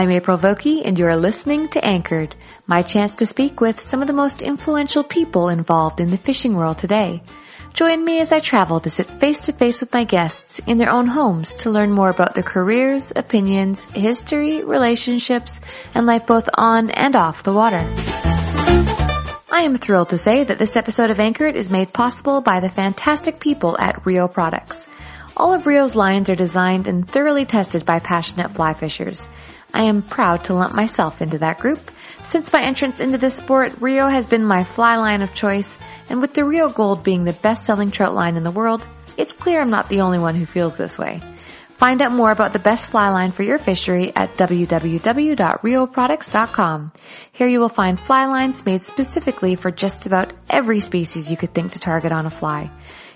I'm April Vokey and you are listening to Anchored, my chance to speak with some of the most influential people involved in the fishing world today. Join me as I travel to sit face to face with my guests in their own homes to learn more about their careers, opinions, history, relationships, and life both on and off the water. I am thrilled to say that this episode of Anchored is made possible by the fantastic people at Rio Products. All of Rio's lines are designed and thoroughly tested by passionate fly fishers. I am proud to lump myself into that group. Since my entrance into this sport, Rio has been my fly line of choice, and with the Rio Gold being the best-selling trout line in the world, it's clear I'm not the only one who feels this way. Find out more about the best fly line for your fishery at www.rioproducts.com. Here you will find fly lines made specifically for just about every species you could think to target on a fly.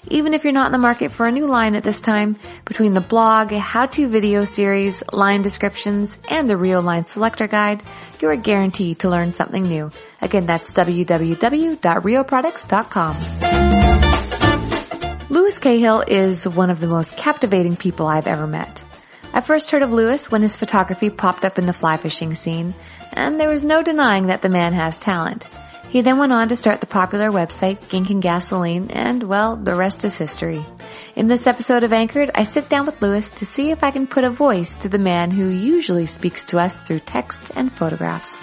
Even if you're not in the market for a new line at this time, between the blog, how-to video series, line descriptions, and the Rio Line Selector Guide, you are guaranteed to learn something new. Again, that's www.rioproducts.com. Louis Cahill is one of the most captivating people I've ever met. I first heard of Louis when his photography popped up in the fly fishing scene, and there was no denying that the man has talent. He then went on to start the popular website Gink and Gasoline, and well, the rest is history. In this episode of Anchored, I sit down with Louis to see if I can put a voice to the man who usually speaks to us through text and photographs.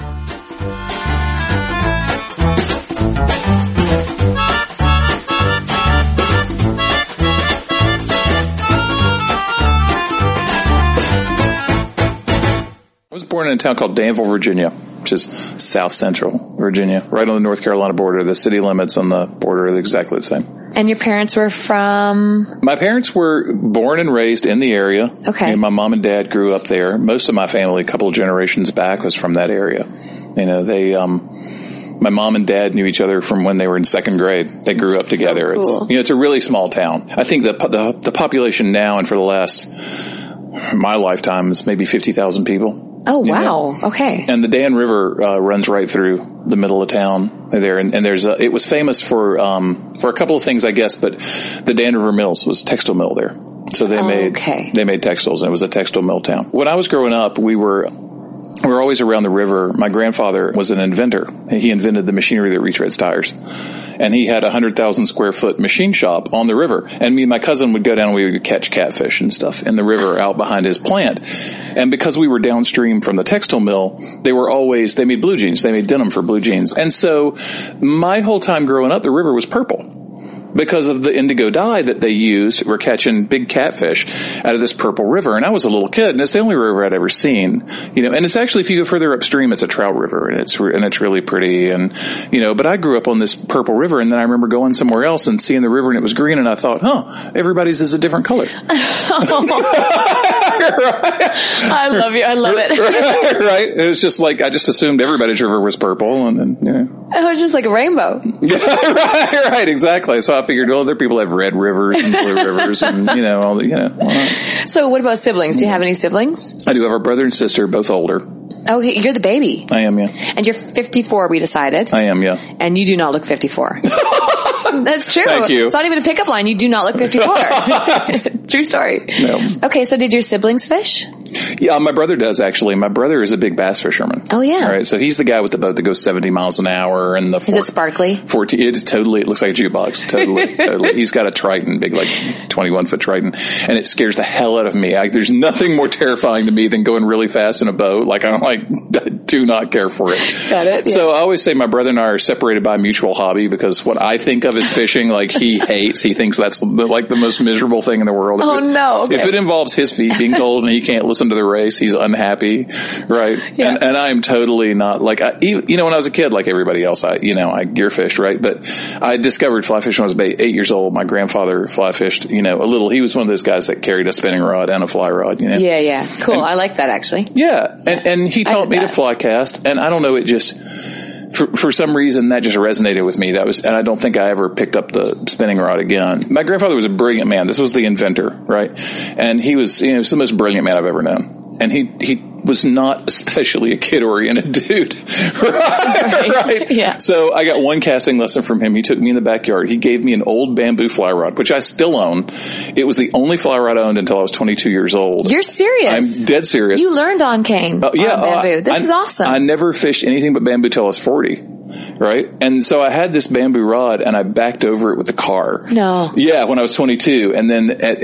Born in a town called Danville, Virginia, which is south central Virginia, right on the North Carolina border. The city limits on the border are exactly the same. And your parents were from? My parents were born and raised in the area. Okay. And my mom and dad grew up there. Most of my family, a couple of generations back, was from that area. You know, they, um, my mom and dad knew each other from when they were in second grade. They grew up together. cool. It's, you know, it's a really small town. I think the, the, the population now and for the last, my lifetime is maybe 50,000 people. Oh wow. know? Okay. And the Dan River uh, runs right through the middle of town there, and, and there's a, it was famous for um, for a couple of things, I guess, but the Dan River Mills was a textile mill there, so they made Okay. they made textiles, and it was a textile mill town. When I was growing up, we were we were always around the river. My grandfather was an inventor. He invented the machinery that retreads tires. And he had a hundred thousand square foot machine shop on the river. And me and my cousin would go down and we would catch catfish and stuff in the river out behind his plant. And because we were downstream from the textile mill, they were always, they made blue jeans. They made denim for blue jeans. And so my whole time growing up, the river was purple. Because of the indigo dye that they used. We're catching big catfish out of this purple river. And I was a little kid and it's the only river I'd ever seen, you know, and it's actually, if you go further upstream, it's a trout river and it's, and it's really pretty. And, you know, but I grew up on this purple river and then I remember going somewhere else and seeing the river and it was green and I thought, huh, everybody's is a different color. I love you. I love it. right? It was just like, I just assumed everybody's river was purple and then, you know. It was just like a rainbow. Yeah, right, right, exactly. So I figured, oh, well, other people have red rivers and blue rivers and, you know, all the, you know. So what about siblings? Do you have any siblings? I do have a brother and sister, both older. Oh, you're the baby. I am, yeah. And you're 54, we decided. I am, yeah. And you do not look 54. That's true. Thank you. It's not even a pickup line. You do not look 54. true story. No. Okay, so did your siblings fish? Yeah, my brother does actually. My brother is a big bass fisherman. Oh, yeah. All right, so he's the guy with the boat that goes 70 miles an hour and the Is it sparkly? 14, it is totally, it looks like a jukebox. Totally, totally. He's got a Triton, big like 21 foot Triton, and it scares the hell out of me. I, there's nothing more terrifying to me than going really fast in a boat. Like I'm like, I do not care for it. Got it, yeah. So I always say my brother and I are separated by a mutual hobby because what I think of as fishing, like he hates, he thinks that's the, like the most miserable thing in the world. If Oh, it- no. Okay. If it involves his feet being cold and he can't listen to the race, he's unhappy, right? Yeah. And, and I'm totally not like I, you know when I was a kid, like everybody else, I you know I gear fished, right? But I discovered fly fishing when I was about eight years old. My grandfather fly fished, you know, a little. He was one of those guys that carried a spinning rod and a fly rod, you know. Yeah, yeah. Cool. I like that actually. Yeah, and and he taught me to that. fly cast, and I don't know, it just for for some reason that just resonated with me. That was, and I don't think I ever picked up the spinning rod again. My grandfather was a brilliant man. This was the inventor, right? And he was, you know, was the most brilliant man I've ever known. And he he was not especially a kid oriented dude, right? right? Yeah. So I got one casting lesson from him. He took me in the backyard. He gave me an old bamboo fly rod, which I still own. It was the only fly rod I owned until I was 22 years old. You're serious. I'm dead serious. You learned on cane. Oh, yeah, on oh, bamboo. this I- is awesome. I never fished anything but bamboo till I was 40. Right. And so I had this bamboo rod and I backed over it with the car. No. Yeah. When I was 22 and then at,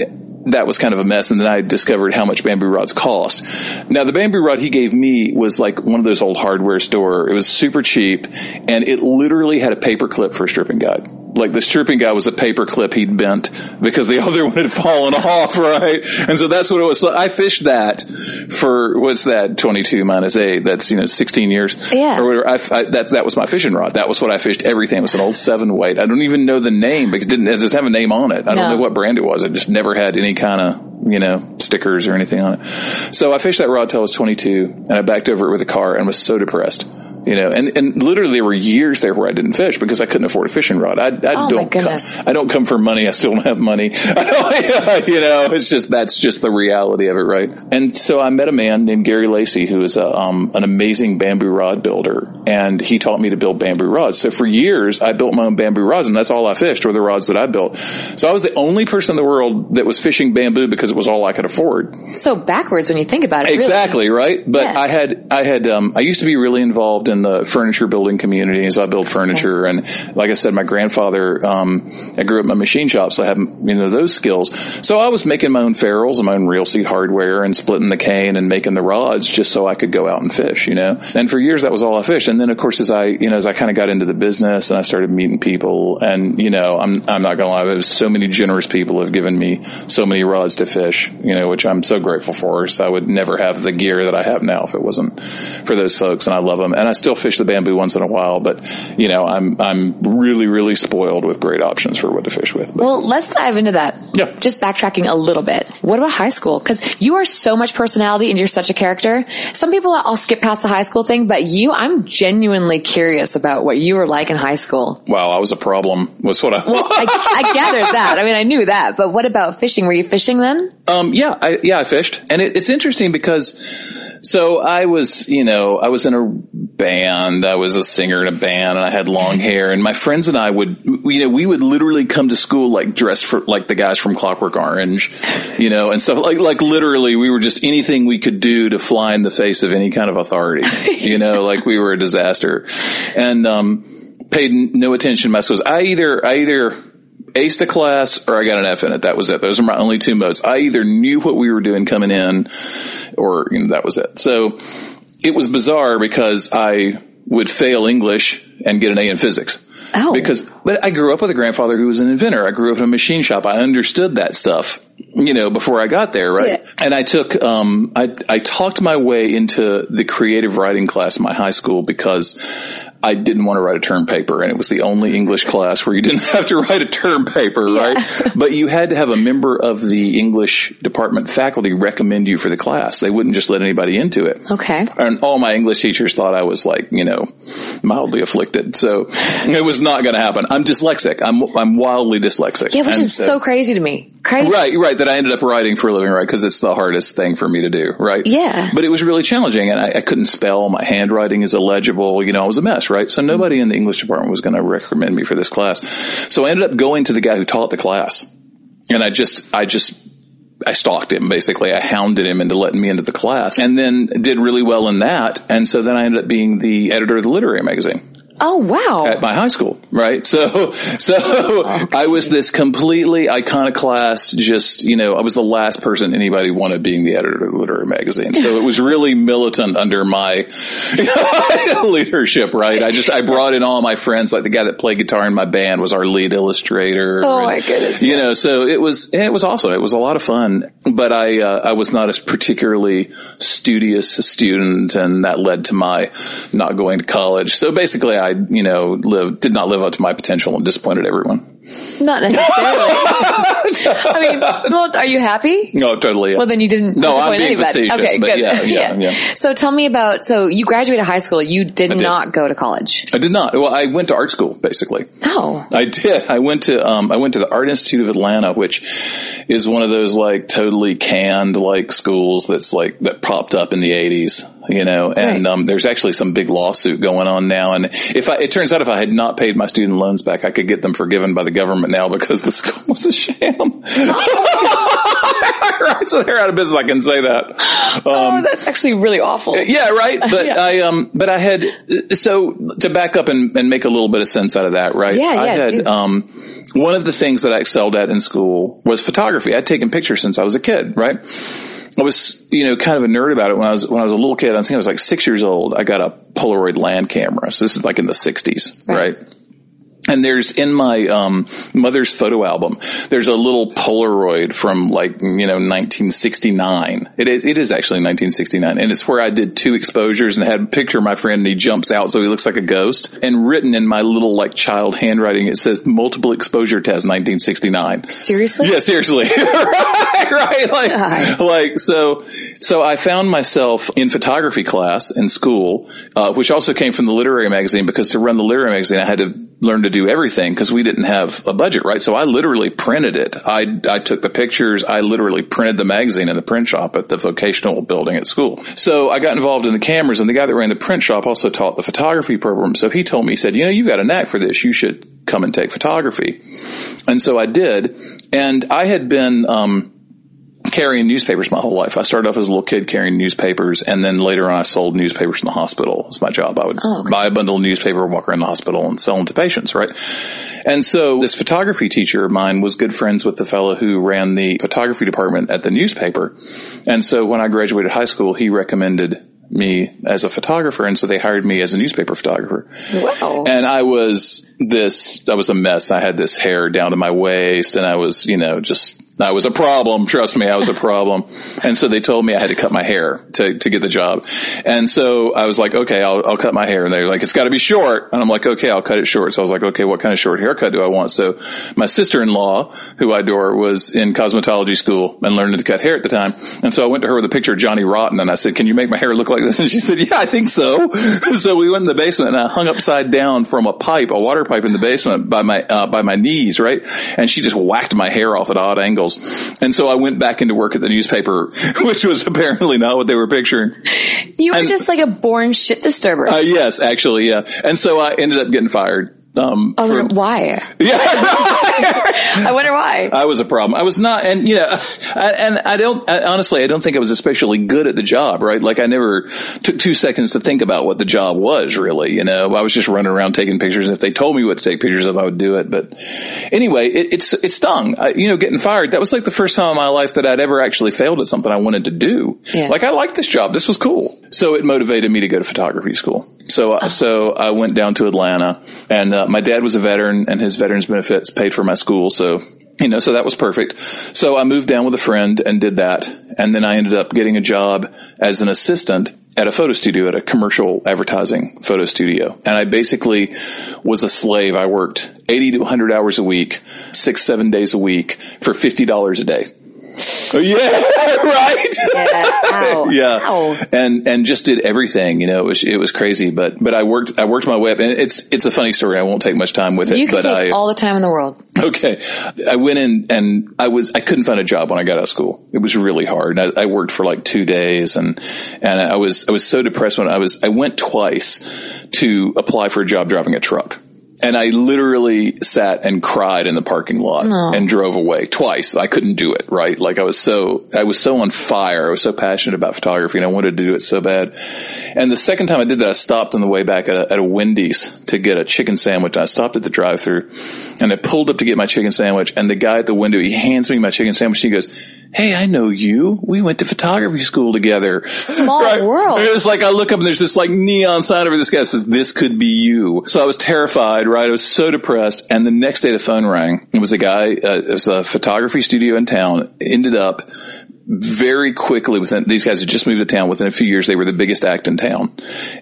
that was kind of a mess. And then I discovered how much bamboo rods cost. Now the bamboo rod he gave me was like one of those old hardware store. It was super cheap and it literally had a paper clip for a stripping guide. Like the stripping guy was a paper clip he'd bent because the other one had fallen off, right? And so that's what it was. So I fished that for what's that? Twenty-two minus eight. That's you know sixteen years. Yeah. Or whatever. I, I, that's that was my fishing rod. That was what I fished. Everything it was an old seven weight. I don't even know the name because it didn't it doesn't have a name on it. I don't No. know what brand it was. It just never had any kind of you know stickers or anything on it. So I fished that rod till I was twenty-two, and I backed over it with a car and was so depressed. You know, and, and literally there were years there where I didn't fish because I couldn't afford a fishing rod. I, I Oh, don't. Come, I don't come from money. I still don't have money. you know, it's just, that's just the reality of it, right? And so I met a man named Gary Lacey who is a, um, an amazing bamboo rod builder and he taught me to build bamboo rods. So for years I built my own bamboo rods and that's all I fished were the rods that I built. So I was the only person in the world that was fishing bamboo because it was all I could afford. so backwards when you think about it. really. Exactly right. But Yeah. I had I had um, I used to be really involved in the furniture building community, so I build furniture, and like I said, my grandfather um, I grew up in a machine shop, so I have you know those skills. So I was making my own ferrules and my own reel seat hardware, and splitting the cane and making the rods just so I could go out and fish. You know, and for years that was all I fished. And then of course as I you know as I kind of got into the business and I started meeting people, and you know I'm I'm not gonna lie, there's so many generous people have given me so many rods to fish. You know, which I'm so grateful for. So I would never have the gear that I have now if it wasn't for those folks, and I love them. And I still fish the bamboo once in a while, but you know, I'm I'm really really spoiled with great options for what to fish with. But Well, let's dive into that. Yeah. Just backtracking a little bit. What about high school? Because you are so much personality and you're such a character. Some people I'll skip past the high school thing, but you, I'm genuinely curious about what you were like in high school. wow, I was a problem. Was what I. Well, I, I gathered that. I mean, I knew that, but what about fishing? Were you fishing then? Um, yeah, I, yeah, I fished, and it, it's interesting because, so I was, you know, I was in a band, I was a singer in a band, and I had long hair, and my friends and I would, you know, we would literally come to school like dressed for like the guys from Clockwork Orange, you know, and stuff like like literally we were just anything we could do to fly in the face of any kind of authority, you know, like we were a disaster, and um, paid no attention to my schools. I either I either aced a class or I got an F in it. That was it. Those are my only two modes. I either knew what we were doing coming in or, you know, that was it. So it was bizarre because I would fail English and get an A in physics. Oh. Because, but I grew up with a grandfather who was an inventor. I grew up in a machine shop. I understood that stuff, you know, before I got there, right? Yeah. And I took, um, I, I talked my way into the creative writing class in my high school because I didn't want to write a term paper and it was the only English class where you didn't have to write a term paper, right? But you had to have a member of the English department faculty recommend you for the class. They wouldn't just let anybody into it. Okay. And all my English teachers thought I was like, you know, mildly afflicted. So it was not going to happen. I'm dyslexic. I'm, I'm wildly dyslexic. Yeah, which And is so crazy to me. Crazy. Right, right. That I ended up writing for a living, right? Because it's the hardest thing for me to do, right? Yeah. But it was really challenging, and I, I couldn't spell. My handwriting is illegible. You know, I was a mess, right? So nobody in the English department was going to recommend me for this class. So I ended up going to the guy who taught the class, and I just, I just. I stalked him basically. I hounded him into letting me into the class and then did really well in that. And so then I ended up being the editor of the literary magazine Oh, wow. at my high school, right? So, so I was this completely iconoclast, just, you know, I was the last person anybody wanted being the editor of the literary magazine. So it was really militant under my leadership, right? I just, I brought in all my friends, like the guy that played guitar in my band was our lead illustrator. Oh, and, my goodness. You know, so it was, it was awesome. It was a lot of fun, but I, uh, I was not as particularly studious a student and that led to my not going to college. So basically I, you know, lived, did not live up to my potential and disappointed everyone. Not necessarily. I mean, well, are you happy? No, totally. yeah. Well, then you didn't. No, I'm being anybody. facetious, Okay, but good. yeah, yeah, yeah. So tell me about. So you graduated high school. You did, did. not go to college. I did not. Well, I went to art school basically. Oh, I did. I went to um, I went to the Art Institute of Atlanta, which is one of those like totally canned like schools that's like that popped up in the eighties. You know, and Right. um, there's actually some big lawsuit going on now. And if I, it turns out if I had not paid my student loans back, I could get them forgiven by the government now because the school was a sham. right, so they're out of business. I can say that. oh, that's actually really awful. Yeah, right. But Yeah. I um, but I had so to back up and, and make a little bit of sense out of that, right? Yeah, yeah. I had um, one of the things that I excelled at in school was photography. I'd taken pictures since I was a kid, right? I was, you know, kind of a nerd about it when I was when I was a little kid. I think I was like six years old. I got a Polaroid land camera. So this is like in the '60s, Right. right? And there's in my um, mother's photo album, there's a little Polaroid from like you know 1969. It is it is actually 1969, and it's where I did two exposures and had a picture of my friend, and he jumps out so he looks like a ghost. And written in my little like child handwriting, it says multiple exposure test 1969. Seriously? Yeah, seriously. right, right. Like, God. like, so, so I found myself in photography class in school, uh, which also came from the literary magazine because to run the literary magazine, I had to learn to do everything because we didn't have a budget, right? So I literally printed it. I, I took the pictures. I literally printed the magazine in the print shop at the vocational building at school. So I got involved in the cameras and the guy that ran the print shop also taught the photography program. So he told me, he said, you know, you've got a knack for this. You should come and take photography. And so I did. And I had been, um, carrying newspapers my whole life. I started off as a little kid carrying newspapers and then later on I sold newspapers in the hospital. It was my job. I would Oh, okay. buy a bundle of newspaper, walk around the hospital and sell them to patients, right? And so this photography teacher of mine was good friends with the fellow who ran the photography department at the newspaper. And so when I graduated high school, he recommended me as a photographer. And so they hired me as a newspaper photographer. Wow. And I was this, I was a mess. I had this hair down to my waist and I was, you know, just, I was a problem. Trust me, I was a problem. And so they told me I had to cut my hair to, to get the job. And so I was like, okay, I'll, I'll cut my hair. And they're like, it's got to be short. And I'm like, okay, I'll cut it short. So I was like, okay, what kind of short haircut do I want? So my sister-in-law, who I adore, was in cosmetology school and learning to cut hair at the time. And so I went to her with a picture of Johnny Rotten and I said, can you make my hair look like this? And she said, yeah, I think so. so we went in the basement and I hung upside down from a pipe, a water pipe in the basement by my, uh, by my knees, right? And she just whacked my hair off at odd angles. And so I went back into work at the newspaper, which was apparently not what they were picturing. you were and- just like a born shit disturber. Uh, yes, actually, yeah. And so I ended up getting fired. Um, I for- wonder why. yeah, I wonder why. I was a problem. I was not, and you know, I, and I don't, I, honestly, I don't think I was especially good at the job, right? Like I never took two seconds to think about what the job was really, you know, I was just running around taking pictures. If they told me what to take pictures of, I would do it. But anyway, it, it's, it stung, I, you know, getting fired. That was like the first time in my life that I'd ever actually failed at something I wanted to do. Yeah. Like I liked this job. This was cool. So it motivated me to go to photography school. So, uh, so I went down to Atlanta and, uh, my dad was a veteran and his veterans benefits paid for my school. So, you know, so that was perfect. So I moved down with a friend and did that. And then I ended up getting a job as an assistant at a photo studio, at a commercial advertising photo studio. And I basically was a slave. I worked 80 to 100 hours a week, six, seven days a week for $50 a day. Yeah, right. Yeah. Ow. yeah. Ow. And, and just did everything, you know, it was, it was crazy, but, but I worked, I worked my way up and it's, it's a funny story. I won't take much time with it, You can but take I, all the time in the world. Okay. I went in and I was, I couldn't find a job when I got out of school. It was really hard. I, I worked for like two days and, and I was, I was so depressed when I was, I went twice to apply for a job driving a truck. And I literally sat and cried in the parking lot and drove away twice. I couldn't do it, right? Like I was so, I was so on fire. I was so passionate about photography and I wanted to do it so bad. And the second time I did that, I stopped on the way back at a, at a Wendy's to get a chicken sandwich. I stopped at the drive through and I pulled up to get my chicken sandwich and the guy at the window, he hands me my chicken sandwich. And he goes, Hey, I know you. We went to photography school together. Small Right. world. And it's like I look up and there's this like neon sign over this guy that says, this could be you. So I was terrified, right? I was so depressed. And the next day the phone rang. It was a guy, uh, it was a photography studio in town, ended up very quickly within these guys had just moved to town within a few years they were the biggest act in town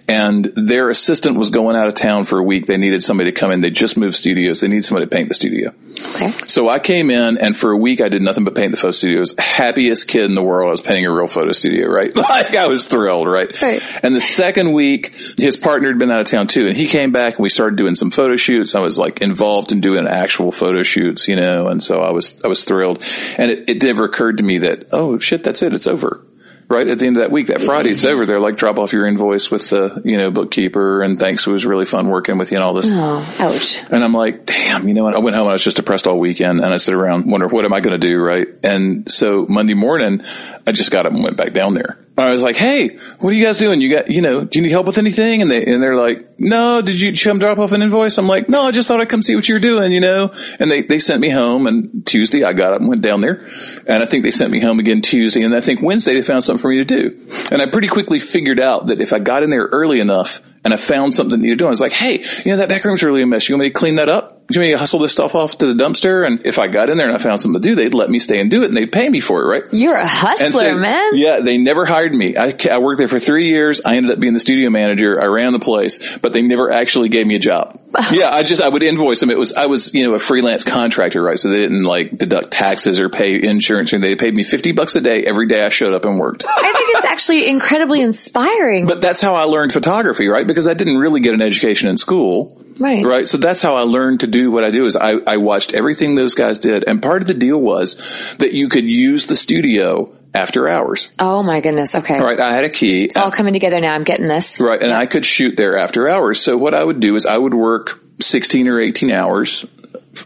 and their assistant was going out of town for a week they needed somebody to come in they just moved studios they needed somebody to paint the studio Okay. so I came in and for a week I did nothing but paint the photo studios. Happiest kid in the world. I was painting a real photo studio, right? Like I was thrilled, right? Right. And the second week, his partner had been out of town too and he came back and we started doing some photo shoots. I was like involved in doing actual photo shoots, you know, and so I was, I was thrilled. And it, it never occurred to me that, oh shit, that's it. It's over. Right at the end of that week, that Friday, it's over. They're like, drop off your invoice with the, you know, bookkeeper and thanks. It was really fun working with you and all this. Oh, ouch. And I'm like, damn, you know what? I went home and I was just depressed all weekend and I sit around, wonder, what am I going to do? Right. And so Monday morning, I just got up and went back down there. I was like, Hey, what are you guys doing? You got, you know, do you need help with anything? And they, and they're like, no, did you come drop off an invoice? I'm like, no, I just thought I'd come see what you're doing, you know? And they, they sent me home and Tuesday I got up and went down there and I think they sent me home again Tuesday. And I think Wednesday they found something for me to do. And I pretty quickly figured out that if I got in there early enough and I found something that doing, I was like, Hey, you know, that back room's really a mess. You want me to clean that up? Do you want me to hustle this stuff off to the dumpster? And if I got in there and I found something to do, they'd let me stay and do it and they'd pay me for it, right? You're a hustler, so- man. Yeah, they never hired me. I, I worked there for three years. I ended up being the studio manager. I ran the place, but they never actually gave me a job. yeah, I just, I would invoice them. It was, I was, you know, a freelance contractor, right? So they didn't like deduct taxes or pay insurance and they paid me 50 bucks a day every day I showed up and worked. I think it's actually incredibly inspiring. But that's how I learned photography, right? Because I didn't really get an education in school. Right. Right. So that's how I learned to do what I do is I, I watched everything those guys did. And part of the deal was that you could use the studio after hours. oh my goodness. Okay. All right. I had a key. It's all coming together now. I'm getting this. Right. And I could shoot there after hours. So what I would do is I would work 16 or 18 hours,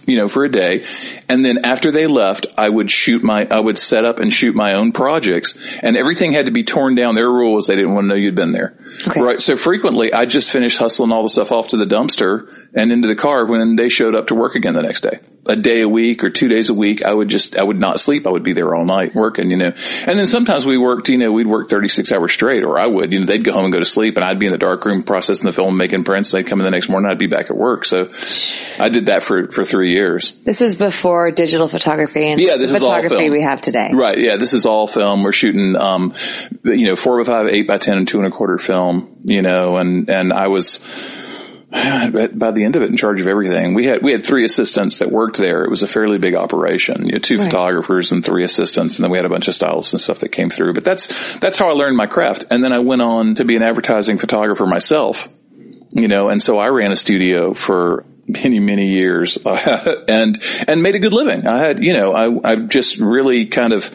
you know, for a day. And then after they left, I would shoot my, I would set up and shoot my own projects and everything had to be torn down. Their rule was they didn't want to know you'd been there. Okay. Right. So frequently I just finished hustling all the stuff off to the dumpster and into the car when they showed up to work again the next day. A day a week or two days a week, I would just, I would not sleep. I would be there all night working, you know. And then sometimes we worked, you know, we'd work 36 hours straight or I would, you know, they'd go home and go to sleep and I'd be in the dark room processing the film, making prints. They'd come in the next morning. I'd be back at work. So I did that for, for three years. This is before digital photography and Yeah, this the is all photography film. we have today. Right. Yeah. This is all film. We're shooting, um, you know, four by five, eight by 10 and two and a quarter film, you know, and, and I was, by the end of it in charge of everything. We had, we had three assistants that worked there. It was a fairly big operation. You had two Right. photographers and three assistants. And then we had a bunch of stylists and stuff that came through. But that's, that's how I learned my craft. And then I went on to be an advertising photographer myself, you know, and so I ran a studio for many, many years, and, and made a good living. I had, you know, I, I just really kind of,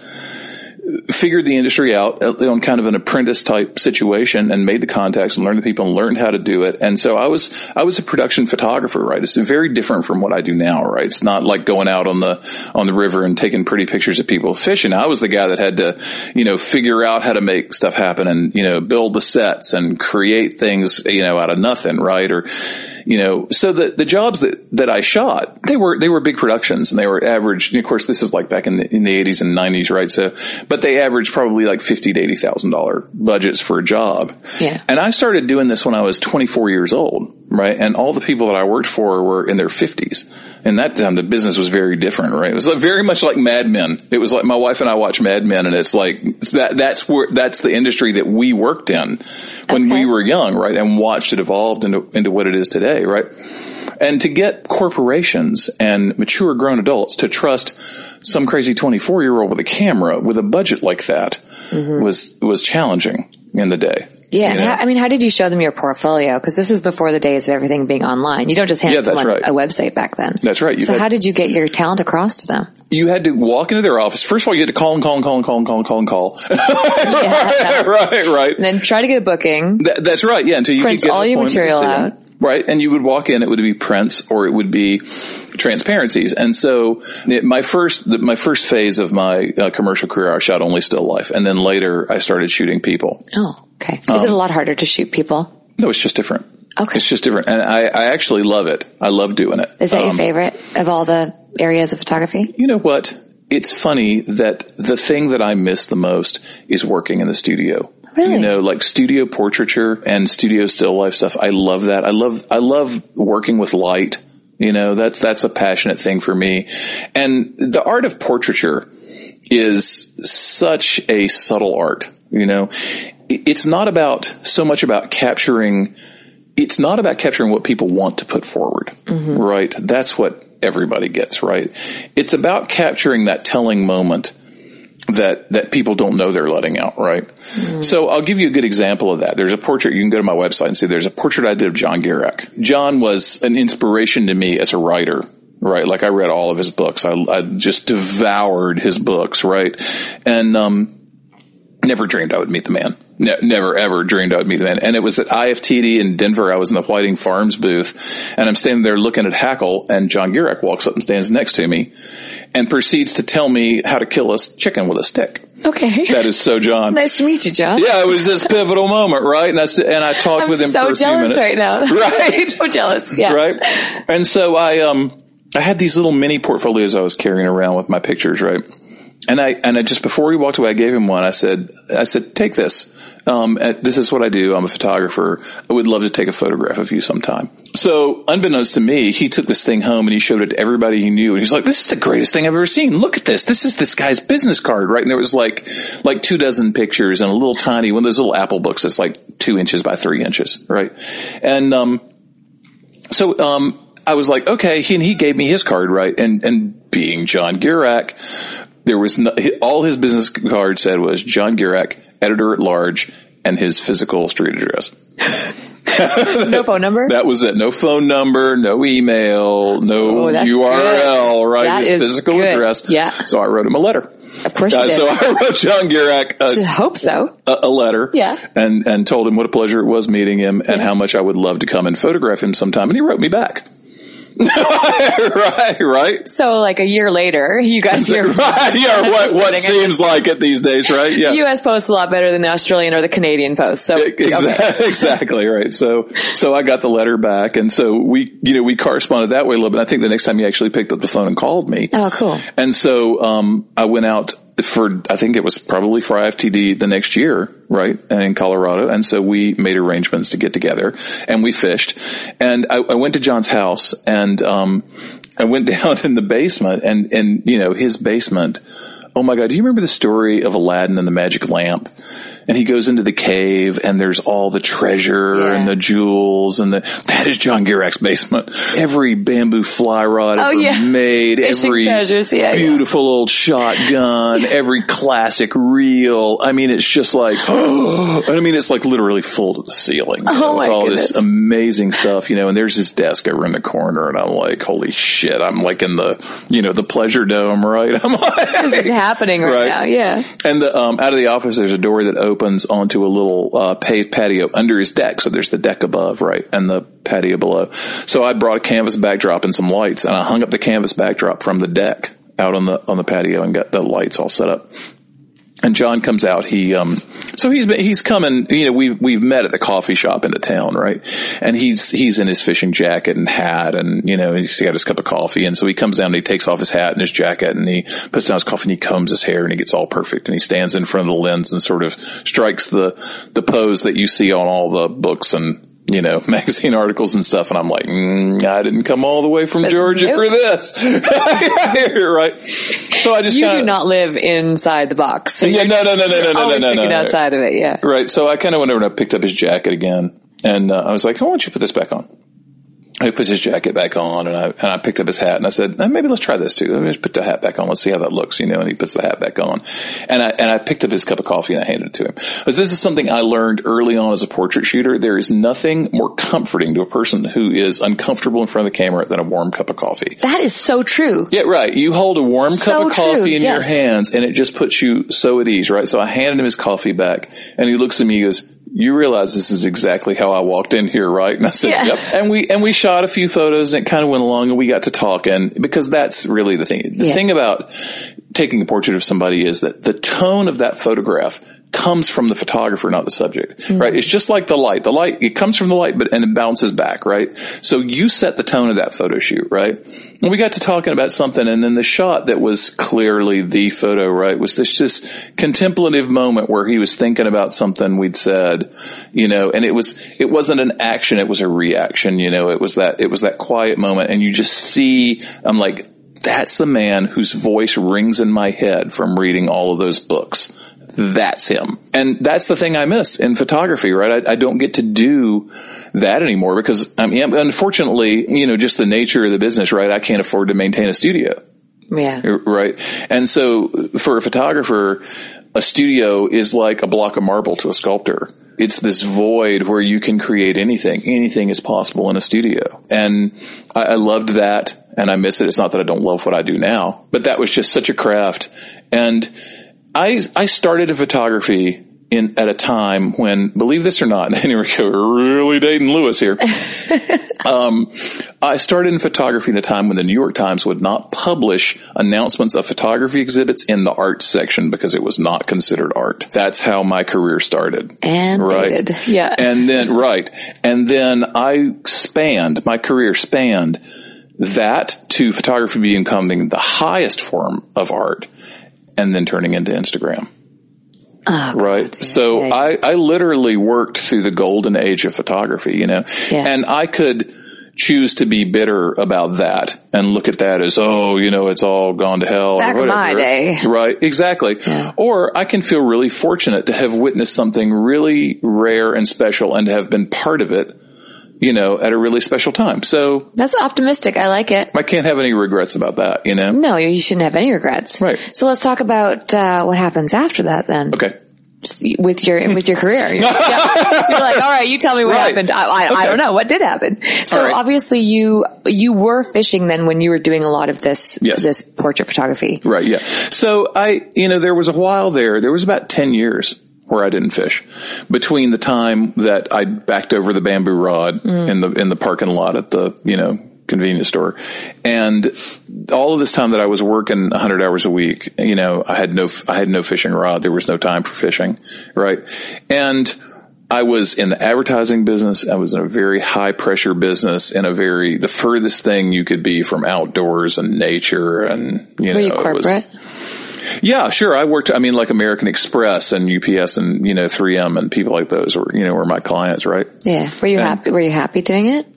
figured the industry out on kind of an apprentice type situation and made the contacts and learned the people and learned how to do it. And so I was, I was a production photographer, right? It's very different from what I do now, right? It's not like going out on the, on the river and taking pretty pictures of people fishing. I was the guy that had to, you know, figure out how to make stuff happen and, you know, build the sets and create things, you know, out of nothing, right? Or, you know, so the, the jobs that, that I shot, they were, they were big productions and they were average. And of course, this is like back in the, in the eighties and nineties, right? So, but but they average probably like fifty to eighty thousand dollar budgets for a job. Yeah. And I started doing this when I was 24 years old, right? And all the people that I worked for were in their 50s. And that time the business was very different, right? It was very much like Mad Men. It was like my wife and I watch Mad Men and it's like that, that's where, that's the industry that we worked in when Okay. we were young, right? And watched it evolved into, into what it is today, right? And to get corporations and mature grown adults to trust some crazy 24 year old with a camera with a budget like that mm-hmm. was, was challenging in the day. Yeah. you know? how, I mean, how did you show them your portfolio? Because this is before the days of everything being online. You don't just hand Yeah, someone right. a website back then. That's right. You so had- how did you get your talent across to them? you had to walk into their office. First of all, you had to call and call and call and call and call and call and call. Yeah. right, right. And then try to get a booking. That, that's right. Yeah, until you Print could get all your material out. Right, and you would walk in. It would be prints, or it would be transparencies. And so, it, my first, the, my first phase of my uh, commercial career, I shot only still life, and then later I started shooting people. Oh, okay. Is Um, it a lot harder to shoot people? No, it's just different. Okay. It's just different, and I, I actually love it. I love doing it. Is that your Um, favorite of all the areas of photography? You know what? It's funny that the thing that I miss the most is working in the studio. Really? You know, like studio portraiture and studio still life stuff. I love that. I love, I love working with light. You know, that's, that's a passionate thing for me. And the art of portraiture is such a subtle art. You know, it's not about so much about capturing it's not about capturing what people want to put forward, mm-hmm. right? That's what everybody gets, right? It's about capturing that telling moment that that people don't know they're letting out, right? So I'll give you a good example of that. There's a portrait you can go to my website and see. There's a portrait I did of John Gierach. John was an inspiration to me as a writer. Right, like I read all of his books. I, I just devoured his books. Right, and um, never dreamed I would meet the man. Ne- never ever dreamed I would meet the man. And it was at IFTD in Denver. I was in the Whiting Farms booth and I'm standing there looking at Hackle and John Gierach walks up and stands next to me and proceeds to tell me how to kill a chicken with a stick. Okay. That is so John. nice to meet you, John. Yeah, it was this pivotal moment, right? And I, and I talked I'm with him so for a few jealous minutes. right now. Right? so jealous. Yeah. right? And so I um I had these little mini portfolios I was carrying around with my pictures, right? And I and I just before he walked away, I gave him one. I said I said take this. Um, this is what I do. I'm a photographer. I would love to take a photograph of you sometime. So unbeknownst to me, he took this thing home and he showed it to everybody he knew. And he's like, this is the greatest thing I've ever seen. Look at this. This is this guy's business card, right? And there was like, like two dozen pictures and a little tiny one of those little Apple books that's like two inches by three inches, right? And, um, so um, I was like, okay, he, and he gave me his card, right? And and being John Gierach, there was no, all his business card said was John Gierach, editor at large, and his physical street address. No phone number? That was it. No phone number, no email, no Oh, URL, right? That his physical good. address. Yeah. So I wrote him a letter. of course you Uh, did. so I wrote John a, hope so. a, a letter. Yeah. And, and told him what a pleasure it was meeting him and how much I would love to come and photograph him sometime. And he wrote me back. right, right. So like a year later, you guys, your Right, yeah, what, what seems like it these days, right? Yeah. U.S. Post a lot better than the Australian or the Canadian Post. So okay. Exactly, exactly right. So, so I got the letter back, and so we, you know, we corresponded that way a little bit. I think the next time he actually picked up the phone and called me. Oh, cool. And so, um, I went out for, I think it was probably for IFTD the next year, right? And in Colorado. And so we made arrangements to get together and we fished. And I, I went to John's house and, um, I went down in the basement and, and, you know, his basement. Oh my God. Do you remember the story of Aladdin and the magic lamp? And he goes into the cave and there's all the treasure Yeah. and the jewels and the, that is John Gierach's basement. Every bamboo fly rod Oh, ever yeah. made, Fishing every treasures, yeah, yeah. beautiful old shotgun, every classic reel. I mean, it's just like, I mean, it's like literally full to the ceiling. you oh know, Oh, with all this amazing stuff, you know, and there's his desk over in the corner and I'm like, holy shit, I'm like in the, you know, the pleasure dome, right? I'm like, happening right, Right. now. Yeah. and the, um, out of the office, there's a door that opens onto a little, uh, paved patio under his deck. So there's the deck above, right? And the patio below. So I brought a canvas backdrop and some lights and I hung up the canvas backdrop from the deck out on the, on the patio and got the lights all set up. And John comes out. He, um, so he's been, he's coming, you know, we've, we've met at the coffee shop in the town, right? And he's, he's in his fishing jacket and hat and, you know, he's got his cup of coffee. And so he comes down and he takes off his hat and his jacket and he puts down his coffee and he combs his hair and he gets all perfect and he stands in front of the lens and sort of strikes the, the pose that you see on all the books and, you know, magazine articles and stuff. And I'm like, mm, I didn't come all the way from Georgia nope. for this. right. So I just You kinda, do not live inside the box. Yeah, no, no, no, no, no, no, no, no, no. outside of it. Yeah. Right. So I kind of went over and I picked up his jacket again. And uh, I was like, why don't you put this back on? He puts his jacket back on and I, and I picked up his hat and I said, eh, maybe let's try this too. Let me just put the hat back on. Let's see how that looks, you know, and he puts the hat back on and I, and I picked up his cup of coffee and I handed it to him. Because this is something I learned early on as a portrait shooter. There is nothing more comforting to a person who is uncomfortable in front of the camera than a warm cup of coffee. That is so true. Yeah, right. You hold a warm cup So of coffee true, in your hands and it just puts you so at ease, right? So I handed him his coffee back and he looks at me, he goes, you realize this is exactly how I walked in here, right? And I said, Yeah. yep. And we, and we shot a few photos and it kind of went along and we got to talking because that's really the thing. The Yeah. thing about taking a portrait of somebody is that the tone of that photograph comes from the photographer, not the subject, Mm-hmm. right? It's just like the light. The light, it comes from the light, but, and it bounces back, right? So you set the tone of that photo shoot, right? And we got to talking about something and then the shot that was clearly the photo, right, was this just contemplative moment where he was thinking about something we'd said, you know, and it was, it wasn't an action, it was a reaction, you know, it was that, it was that quiet moment and you just see, I'm like, that's the man whose voice rings in my head from reading all of those books. That's him. And that's the thing I miss in photography, right? I, I don't get to do that anymore because I mean, unfortunately, you know, just the nature of the business, right? I can't afford to maintain a studio Yeah. right? And so for a photographer, a studio is like a block of marble to a sculptor. It's this void where you can create anything. Anything is possible in a studio. And I, I loved that and I miss it. It's not that I don't love what I do now, but that was just such a craft. And I, I started in photography in, at a time when, believe this or not, and here we go, really dating Louis here. Um, I started in photography in a time when the New York Times would not publish announcements of photography exhibits in the art section because it was not considered art. That's how my career started. And right. did. Yeah. And then, right. And then I spanned, my career spanned that to photography becoming the highest form of art and then turning into Instagram. Oh, God. Right. So Yeah, yeah. I, I literally worked through the golden age of photography, you know, Yeah. and I could choose to be bitter about that and look at that as, oh, you know, it's all gone to hell. Back or my day. Right. Exactly. Or I can feel really fortunate to have witnessed something really rare and special and to have been part of it, you know, at a really special time. So That's optimistic. I like it. I can't have any regrets about that, you know? No, you shouldn't have any regrets. Right. So let's talk about uh, what happens after that then. Okay. With your with your career, you're, yeah. You're like, all right, you tell me what Right. happened. I, I, I don't know what did happen. So right. obviously, you you were fishing then when you were doing a lot of this Yes. this portrait photography. Right. Yeah. So I, you know, there was a while there, there was about 10 years where I didn't fish between the time that I backed over the bamboo rod mm. in the, in the parking lot at the, you know, convenience store. And all of this time that I was working 100 hours a week, you know, I had no, I had no fishing rod. There was no time for fishing. Right. And I was in the advertising business. I was in a very high pressure business in a very, the furthest thing you could be from outdoors and nature and, you know, Were you it was- corporate? Yeah, sure. I worked, I mean, like American Express and UPS and, you know, 3M and people like those were, you know, were my clients, right? yeah. Were you happy? Were you happy doing it?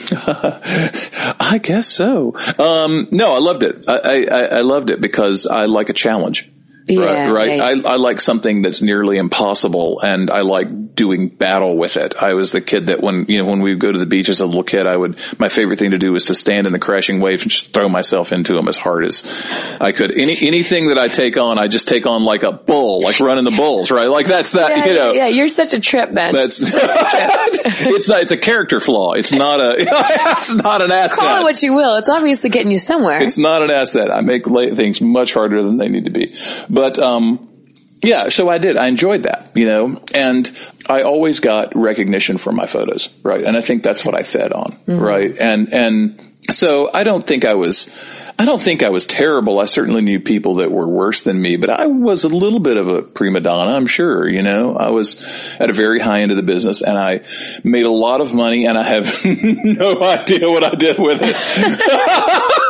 I guess so. Um, no, I loved it. I, I, I loved it because I like a challenge. Yeah, right. yeah. I, I like something that's nearly impossible and I like doing battle with it. I was the kid that when, you know, when we would go to the beach as a little kid, I would, my favorite thing to do was to stand in the crashing waves and just throw myself into them as hard as I could. Any, anything that I take on, I just take on like a bull, like running the bulls, right? Like that's that, Yeah, you know. yeah. You're such a trip, man. That's it's not, it's a character flaw. It's not a it's not an asset. Call it what you will. It's obviously getting you somewhere. it's not an asset. I make things much harder than they need to be. But um yeah, so I did. I enjoyed that, you know, and I always got recognition for my photos, right? And I think that's what I fed on, right? And and So I don't think I was, I don't think I was terrible. I certainly knew people that were worse than me, but I was a little bit of a prima donna, I'm sure, you know, I was at a very high end of the business and I made a lot of money and I have no idea what I did with it.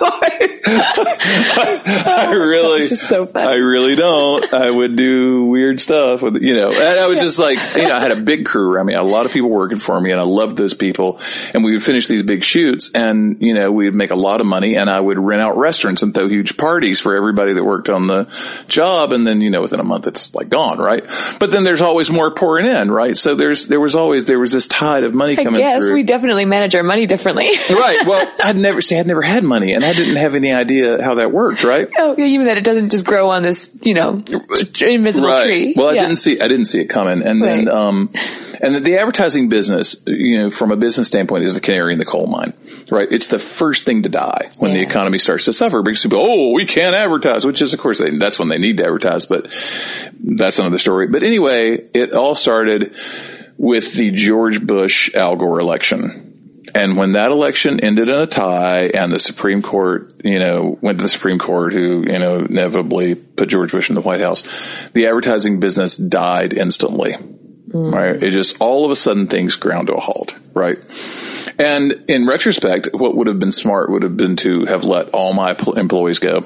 I really, so funny. I really don't. I would do weird stuff with, you know, and I was just like, you know, I had a big crew around me, a lot of people working for me and I loved those people and we would finish these big shoots and, you know, we'd make a lot of money and I would rent out restaurants and throw huge parties for everybody that worked on the job. And then, you know, within a month it's like gone, right? But then there's always more pouring in, right? So there's, there was always, there was this tide of money I coming guess through. we definitely manage our money differently. right. Well, I'd never, see, I'd never had money and I didn't have any idea how that worked, right? oh, yeah, you mean that it doesn't just grow on this, you know, invisible tree. Well, I Yeah. didn't see I didn't see it coming, and then Right. um, and the, the advertising business, you know, from a business standpoint, is the canary in the coal mine, right? It's the first thing to die when the economy starts to suffer because people, oh, we can't advertise, which is of course they, that's when they need to advertise, but that's another story. But anyway, it all started with the George Bush Al Gore election. And when that election ended in a tie and the Supreme Court, you know, went to the Supreme Court who, you know, inevitably put George Bush in the White House, the advertising business died instantly. Hmm. Right. It just all of a sudden things ground to a halt. Right. And in retrospect, what would have been smart would have been to have let all my employees go,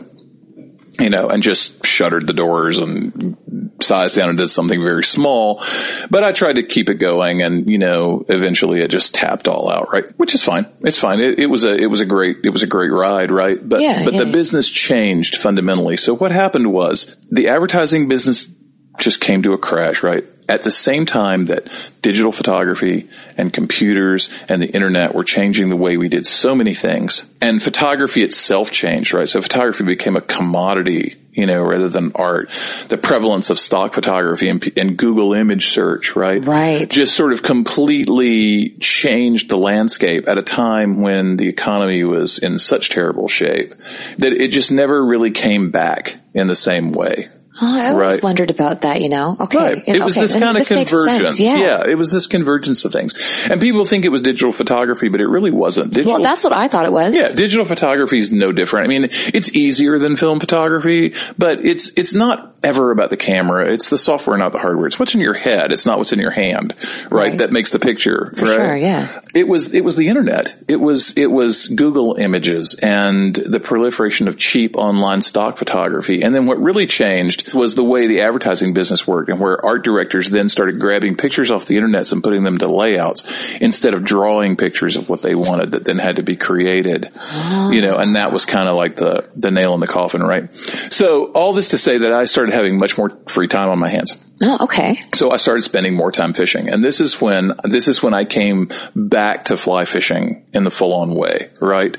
you know, and just shuttered the doors and sized down and did something very small. But I tried to keep it going and, you know, eventually it just tapped all out, right? Which is fine. It's fine. It, it was a, it was a great, it was a great ride, right? But, Yeah, but yeah, the yeah. business changed fundamentally. So what happened was the advertising business just came to a crash, right? At the same time that digital photography and computers and the internet were changing the way we did so many things and photography itself changed, right? So photography became a commodity, you know, rather than art. The prevalence of stock photography and, and Google image search, right? Right. Just sort of completely changed the landscape at a time when the economy was in such terrible shape that it just never really came back in the same way. Oh, I always Right. wondered about that, you know? Okay. Right. It was okay, this kind of this makes convergence. sense, Yeah. it was this convergence of things. And people think it was digital photography, but it really wasn't. Digital Well, that's what I thought it was. yeah, digital photography is no different. I mean, it's easier than film photography, but it's it's not ever about the camera. It's the software, not the hardware. It's what's in your head. It's not what's in your hand, right? Right. That makes the picture. For right? sure, yeah. It was it was the internet. It was it was Google Images and the proliferation of cheap online stock photography. And then what really changed was the way the advertising business worked and where art directors then started grabbing pictures off the internet and putting them to layouts instead of drawing pictures of what they wanted that then had to be created. Ah. You know, and that was kind of like the the nail in the coffin, right? So all this to say that I started having much more free time on my hands. Oh, okay. So I started spending more time fishing. And this is when, this is when I came back to fly fishing in the full on way, right?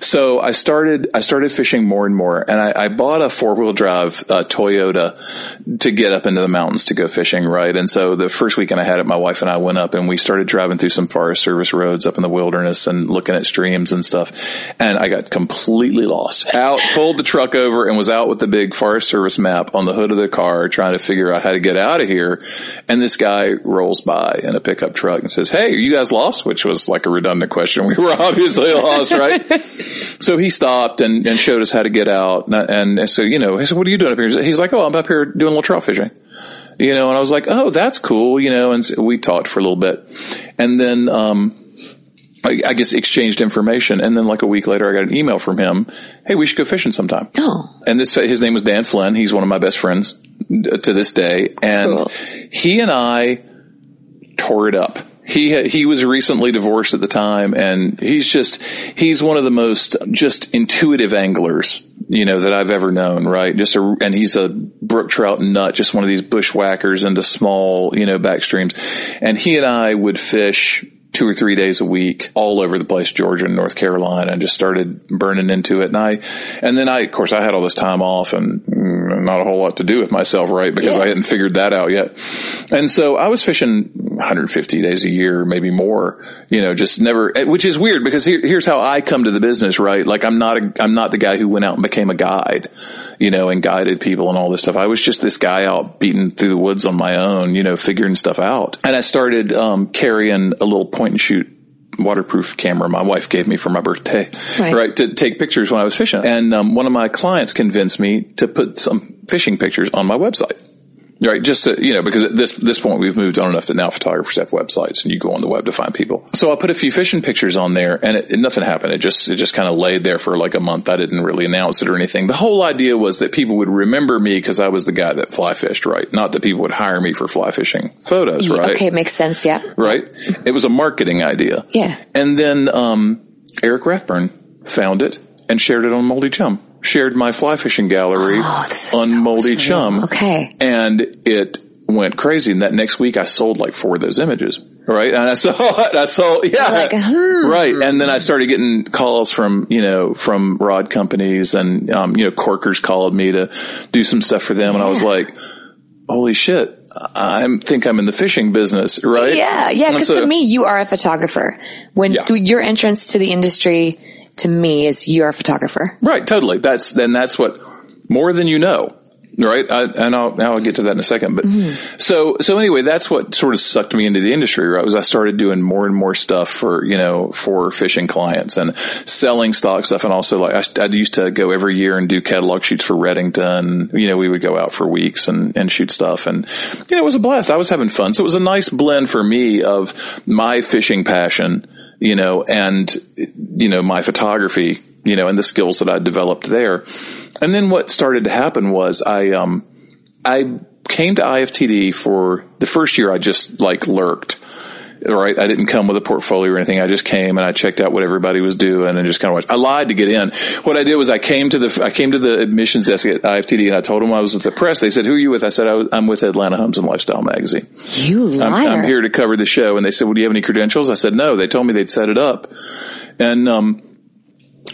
So I started, I started fishing more and more and I, I bought a four wheel drive, uh, Toyota to get up into the mountains to go fishing, right? And so the first weekend I had it, my wife and I went up and we started driving through some Forest Service roads up in the wilderness and looking at streams and stuff. And I got completely lost. Out, pulled the truck over and was out with the big Forest Service map on the hood of the car trying to figure out how to get out of here. And this guy rolls by in a pickup truck and says, Hey, are you guys lost? Which was like a redundant question. We were obviously lost, right? so he stopped and, and showed us how to get out. And, and so, you know, I said, what are you doing up here? He's like, Oh, I'm up here doing a little trout fishing. You know, and I was like, Oh, that's cool. You know, and so we talked for a little bit and then, um, I, I guess exchanged information. And then like a week later, I got an email from him. Hey, we should go fishing sometime. Oh. And this, his name was Dan Flynn. He's one of my best friends to this day. And Cool. he and I tore it up. He he was recently divorced at the time and he's just, he's one of the most just intuitive anglers, you know, that I've ever known, right? Just a, and he's a brook trout nut, just one of these bushwhackers into small, you know, back streams. And he and I would fish two or three days a week all over the place, Georgia and North Carolina, and just started burning into it. And I, and then I, of course, I had all this time off and mm, not a whole lot to do with myself, right? Because Yeah. I hadn't figured that out yet. And so I was fishing 150 days a year, maybe more, you know, just never, which is weird because here, here's how I come to the business, right? Like I'm not a, I'm not the guy who went out and became a guide, you know, and guided people and all this stuff. I was just this guy out beating through the woods on my own, you know, figuring stuff out. And I started, um, carrying a little point and shoot waterproof camera my wife gave me for my birthday, Right. right, to take pictures when I was fishing. And um, one of my clients convinced me to put some fishing pictures on my website. Right, just to, you know, because at this this point we've moved on enough that now photographers have websites and you go on the web to find people. So I put a few fishing pictures on there, and it, it- nothing happened. It just it just kind of laid there for like a month. I didn't really announce it or anything. The whole idea was that people would remember me because I was the guy that fly fished, right? Not that people would hire me for fly fishing photos, right? Okay, makes sense. Yeah. right? It was a marketing idea. Yeah. And then um, Eric Rathburn found it and shared it on Moldy Chum. Shared my fly fishing gallery Oh, on so Moldy. Chum. Okay. And it went crazy. And that next week I sold like four of those images. Right. And I saw it. I saw, yeah. Like, hmm. Right. And then I started getting calls from, you know, from rod companies and, um, you know, Corkers called me to do some stuff for them. And I was like, holy shit. I think I'm in the fishing business, right? Yeah, yeah. Because so- to me, you are a photographer. When Yeah. your entrance to the industry, to me, is you're a photographer. Right, totally. That's then that's what more than you know. Right, I, and I'll now I'll get to that in a second. But mm-hmm. so so anyway, that's what sort of sucked me into the industry. Right, was I started doing more and more stuff for you know for fishing clients and selling stock stuff, and also like I, I used to go every year and do catalog shoots for Redington. You know, we would go out for weeks and and shoot stuff, and you know, it was a blast. I was having fun, so it was a nice blend for me of my fishing passion, you know, and you know my photography you know, and the skills that I developed there. And then what started to happen was I, um, I came to IFTD for the first year I just like lurked. Right. I didn't come with a portfolio or anything. I just came and I checked out what everybody was doing and just kind of watched. I lied to get in. What I did was I came to the, I came to the admissions desk at IFTD and I told them I was with the press. They said, who are you with? I said, I I'm with Atlanta Homes and Lifestyle magazine. You liar. I'm, I'm here to cover the show. And they said, well, do you have any credentials? I said, no. They told me they'd set it up. And, um,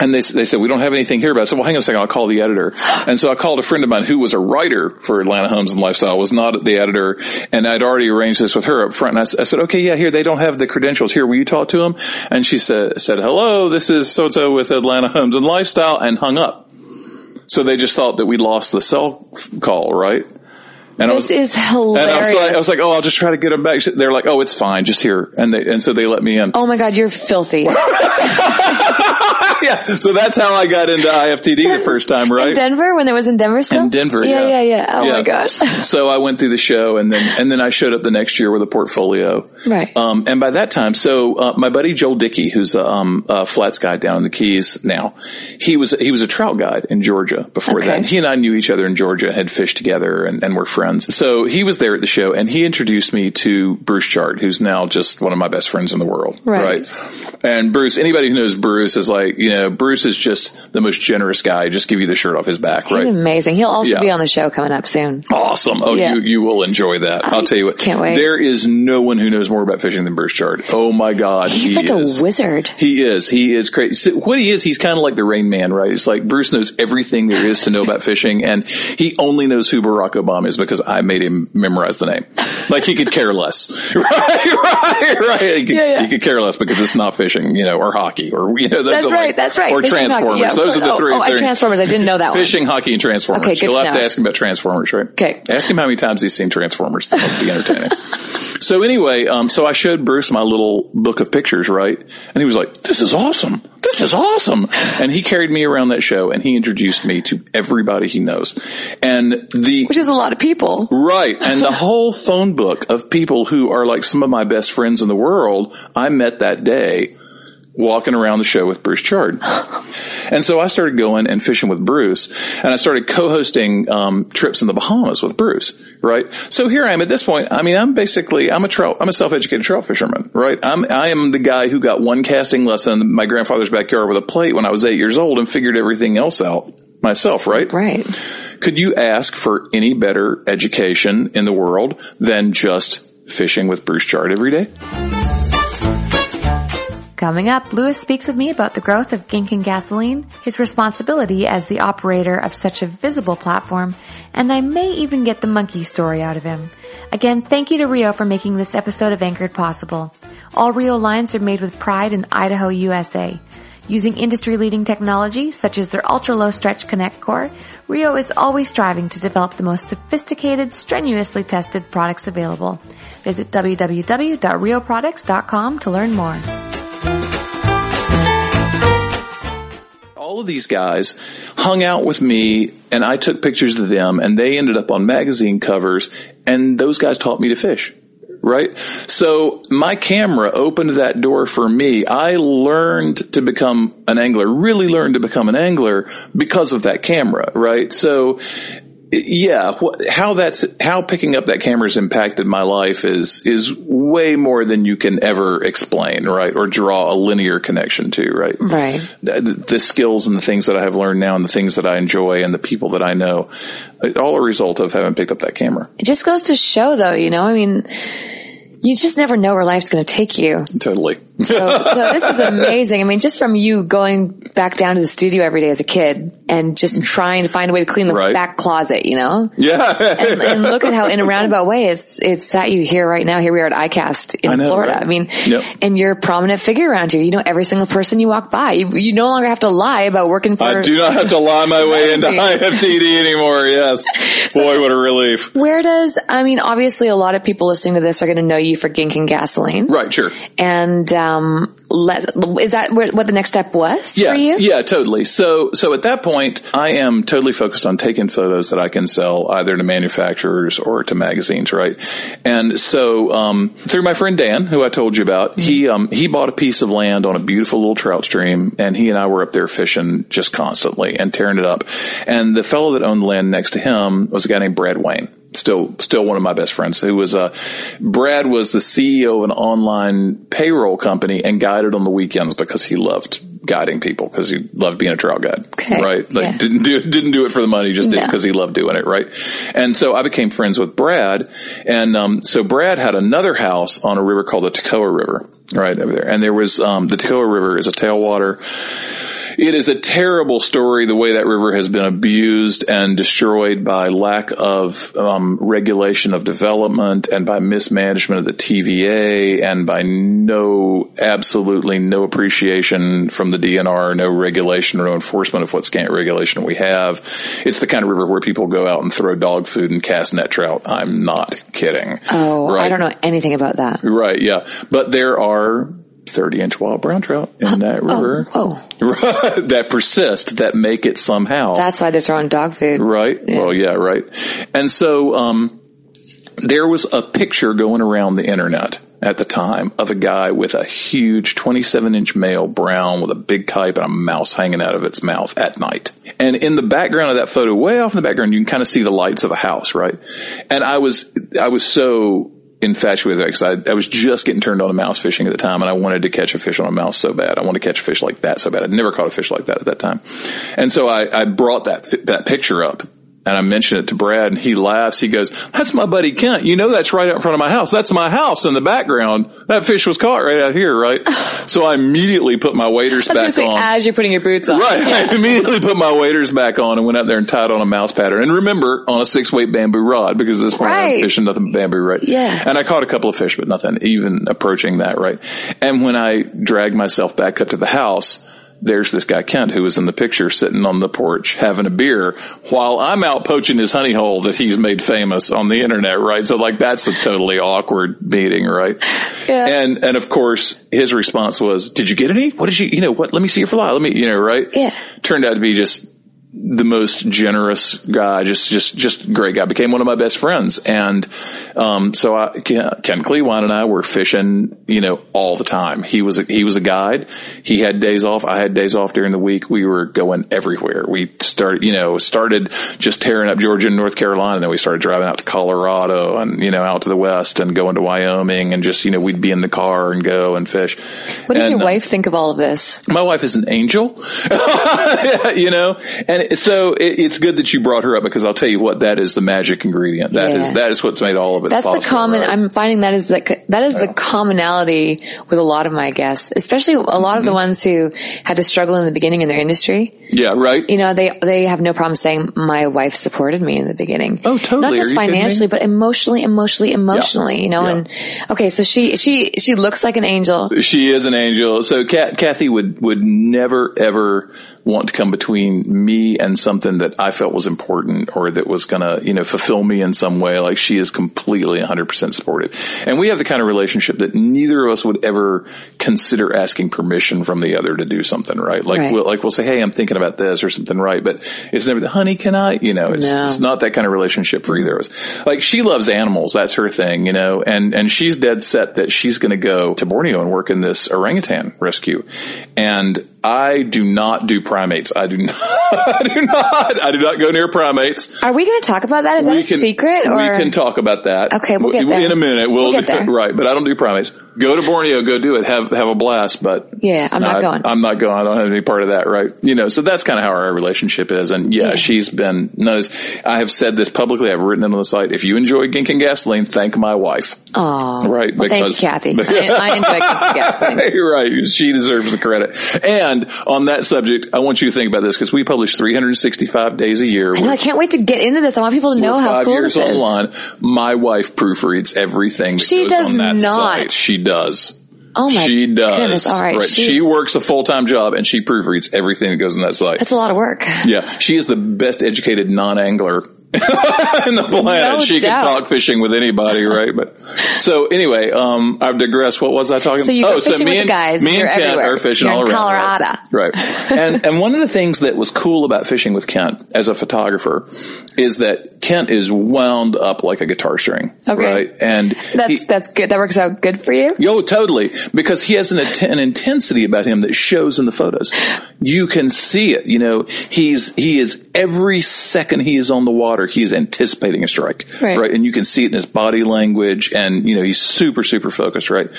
and they, they said, we don't have anything here about it. I said, well, hang on a second. I'll call the editor. And so I called a friend of mine who was a writer for Atlanta Homes and Lifestyle, was not the editor. And I'd already arranged this with her up front. And I said, okay, yeah, here, they don't have the credentials. Here, will you talk to them? And she said, said, hello, this is so-and-so with Atlanta Homes and Lifestyle and hung up. So they just thought that we lost the cell call, right? And I this was, is and I was, hilarious. like, I was like, oh, I'll just try to get them back. They're like, oh, it's fine, just here. And they, and so they let me in. oh my god, you're filthy. yeah. So that's how I got into IFTD the first time, right? In Denver, when it was in Denver still? In Denver, yeah. yeah. Yeah, yeah, Oh Yeah. my gosh. so I went through the show and then, and then I showed up the next year with a portfolio. Right. Um, and by that time, so, uh, my buddy Joel Dickey, who's a, um, a flats guy down in the Keys now, he was, he was a trout guide in Georgia before Okay. that. He and I knew each other in Georgia, had fished together and, and were friends. So he was there at the show and he introduced me to Bruce Chard, who's now just one of my best friends in the world. Right. And Bruce, anybody who knows Bruce is like, you know, Bruce is just the most generous guy. Just give you the shirt off his back, He's right? amazing. He'll also Yeah. be on the show coming up soon. Awesome. Oh, Yeah. you, you will enjoy that. I'll tell you what. can't wait. There is no one who knows more about fishing than Bruce Chard. Oh my God. He's he like is. a wizard. He is. He is crazy. What he is, he's kind of like the Rain Man, right? It's like Bruce knows everything there is to know about fishing, and he only knows who Barack Obama is because I made him memorize the name. Like he could care less, right? Right? Right? He could, Yeah, yeah. he could care less because it's not fishing, you know, or hockey, or you know, That's are right. like- that's right. or Fishing hockey. Transformers. Yeah, those are the oh, three. Oh, they're- Transformers. I didn't know that one. Fishing, hockey, and Transformers. Okay, good You'll to have to ask him about Transformers, right? Okay. Ask him how many times he's seen Transformers. That would be entertaining. so anyway, um, so I showed Bruce my little book of pictures, right? And he was like, this is awesome. This is awesome. And he carried me around that show and he introduced me to everybody he knows. And the, Which is a lot of people. Right. And the whole phone book of people who are like some of my best friends in the world, I met that day walking around the show with Bruce Chard. And so I started going and fishing with Bruce and I started co-hosting, um, trips in the Bahamas with Bruce, right? So here I am at this point. I mean, I'm basically, I'm a trout, I'm a self-educated trout fisherman, right? I'm, I am the guy who got one casting lesson in my grandfather's backyard with a plate when I was eight years old and figured everything else out myself, right? Right. Could you ask for any better education in the world than just fishing with Bruce Chard every day? Coming up, Louis speaks with me about the growth of Gink and Gasoline, his responsibility as the operator of such a visible platform, and I may even get the monkey story out of him. Again, thank you to Rio for making this episode of Anchored possible. All Rio lines are made with pride in Idaho, USA. Using industry-leading technology such as their ultra-low stretch connect core, Rio is always striving to develop the most sophisticated, strenuously tested products available. Visit www.rioproducts.com to learn more. All of these guys hung out with me and I took pictures of them and they ended up on magazine covers and those guys taught me to fish. Right. So my camera opened that door for me. I learned to become an angler, really learned to become an angler because of that camera. Right. So yeah, how that's how picking up that camera has impacted my life is is way more than you can ever explain, right? Or draw a linear connection to, right? Right. The, the skills and the things that I have learned now, and the things that I enjoy, and the people that I know, all a result of having picked up that camera. It just goes to show, though, you know, I mean you just never know where life's going to take you. Totally. so, so this is amazing. I mean, just from you going back down to the studio every day as a kid and just trying to find a way to clean the Right. back closet, you know? Yeah. And, and look at how in a roundabout way it's, it's at you here right now. Here we are at ICAST in I know, Florida. right? I mean, Yep. and you're a prominent figure around here. You know every single person you walk by. You, you no longer have to lie about working for. I do not have to lie my way into. IFTD anymore. Yes. Boy, what a relief. Where does, I mean, obviously a lot of people listening to this are going to know you for gink and Gasoline. Right. Sure. And, um, let, is that what the next step was Yes, for you? Yeah, totally. So, so at that point, I am totally focused on taking photos that I can sell either to manufacturers or to magazines, right? And so, um, through my friend Dan, who I told you about, he, um, he bought a piece of land on a beautiful little trout stream and he and I were up there fishing just constantly and tearing it up. And the fellow that owned the land next to him was a guy named Brad Wayne still still one of my best friends who was uh Brad was the CEO of an online payroll company and guided on the weekends because he loved guiding people because he loved being a trail guide Okay, right like yeah. didn't do didn't do it for the money just did No. because he loved doing it right and so I became friends with Brad and um so Brad had another house on a river called the Toccoa River right over there and there was um the Toccoa River is a tailwater it is a terrible story the way that river has been abused and destroyed by lack of um, regulation of development and by mismanagement of the TVA and by no, absolutely no appreciation from the DNR, no regulation or no enforcement of what scant regulation we have. It's the kind of river where people go out and throw dog food and cast net trout. I'm not kidding. Oh, right? I don't know anything about that. Right, yeah. But there are 30 inch wild brown trout in that river Oh, that persist, that make it somehow. that's why they're throwing dog food. right? Well, yeah, right. And so, um, there was a picture going around the internet at the time of a guy with a huge 27 inch male brown with a big pipe and a mouse hanging out of its mouth at night. And in the background of that photo, way off in the background, you can kind of see the lights of a house, right? And I was, I was so infatuated with it because I, I was just getting turned on to mouse fishing at the time and I wanted to catch a fish on a mouse so bad. I wanted to catch a fish like that so bad. I'd never caught a fish like that at that time. And so I, I brought that, that picture up and I mentioned it to Brad and he laughs. He goes, that's my buddy Kent. You know, that's right out in front of my house. That's my house in the background. That fish was caught right out here, right? so I immediately put my waders back say, on. as you're putting your boots on. Right. Yeah. I immediately put my waders back on and went out there and tied on a mouse pattern. And remember, on a six weight bamboo rod because at this point Right. I'm fishing nothing but bamboo, right? Yeah. And I caught a couple of fish, but nothing even approaching that, right? And when I dragged myself back up to the house, there's this guy Kent who was in the picture sitting on the porch having a beer while I'm out poaching his honey hole that he's made famous on the internet, right? So like that's a totally awkward meeting, right? Yeah. And and of course his response was, "Did you get any? What did you? You know what? Let me see your fly. Let me, you know, right? Yeah. Turned out to be just the most generous guy, just just just great guy. Became one of my best friends, and um, so I, Ken Klewein and I were fishing, you know, all the time. He was a, he was a guide. He had days off. I had days off during the week. We were going everywhere. We started, you know, started just tearing up Georgia and North Carolina, and then we started driving out to Colorado and you know out to the west and going to Wyoming, and just you know we'd be in the car and go and fish. What does And, your uh, wife think of all of this? my wife is an angel, you know, and so it, it's good that you brought her up because I'll tell you what, that is the magic ingredient. That is Yeah. that is what's made all of it. That's the common. right? I'm finding that is the that is the commonality with a lot of my guests, especially a lot Mm-hmm. of the ones who had to struggle in the beginning in their industry. yeah, right. You know, they they have no problem saying my wife supported me in the beginning. Oh, totally. Not just you kidding me? financially, but emotionally, emotionally, emotionally. You know, Yeah. and okay, so she she she looks like an angel. She is an angel. So Kat, Kathy would, would never ever want to come between me and something that I felt was important or that was going to, you know, fulfill me in some way. Like she is completely 100% supportive. And we have the kind of relationship that neither of us would ever consider asking permission from the other to do something, right? Like, Right. we'll, like we'll say, Hey, I'm thinking about this or something, right? But it's never the honey, can I? You know, it's, No. it's not that kind of relationship for either of us. Like she loves animals. That's her thing, you know, and, and she's dead set that she's going to go to Borneo and work in this orangutan rescue. And I do not do primates. I do not, I do not, I do not go near primates. Are we going to talk about that? Is that a secret? Or we can talk about that. Okay, we'll get there. in a minute. We'll, We'll get there. right, but I don't do primates. Go to Borneo, go do it, have have a blast. But Yeah, I'm not I- going. I'm not going. I don't have any part of that. Right? You know, so that's kind of how our relationship is. And yeah, Yeah. she's been. Notice, I have said this publicly. I've written it on the site. If you enjoy Gink and gasoline, thank my wife. Aw. Right? Well, thank you, Kathy. I, I enjoy gasoline. Right. She deserves the credit. And on that subject, I want you to think about this because we publish 365 days a year. I know. I can't wait to get into this. I want people to know how cool this is. online. My wife proofreads everything. That She goes does on that not. Site. She does. Oh my she does. goodness. All right. She works a full time job and she proofreads everything that goes on that site. That's a lot of work. yeah, she is the best educated non angler in the planet. No she doubt. can talk fishing with anybody, right? But so anyway, um, I've digressed. What was I talking? About? So you oh, go fishing me with and, the guys. Me You're and Kent everywhere. are fishing You're all in around. Colorado. Right. right. and and one of the things that was cool about fishing with Kent as a photographer is that Kent is wound up like a guitar string. Okay. Right. And That's he- that's good. That works out good for you. Yo, totally. Because he has an, an intensity about him that shows in the photos. You can see it. You know, he's, he is every second he is on the water, he is anticipating a strike. Right. And you can see it in his body language and, you know, he's super, super focused, right?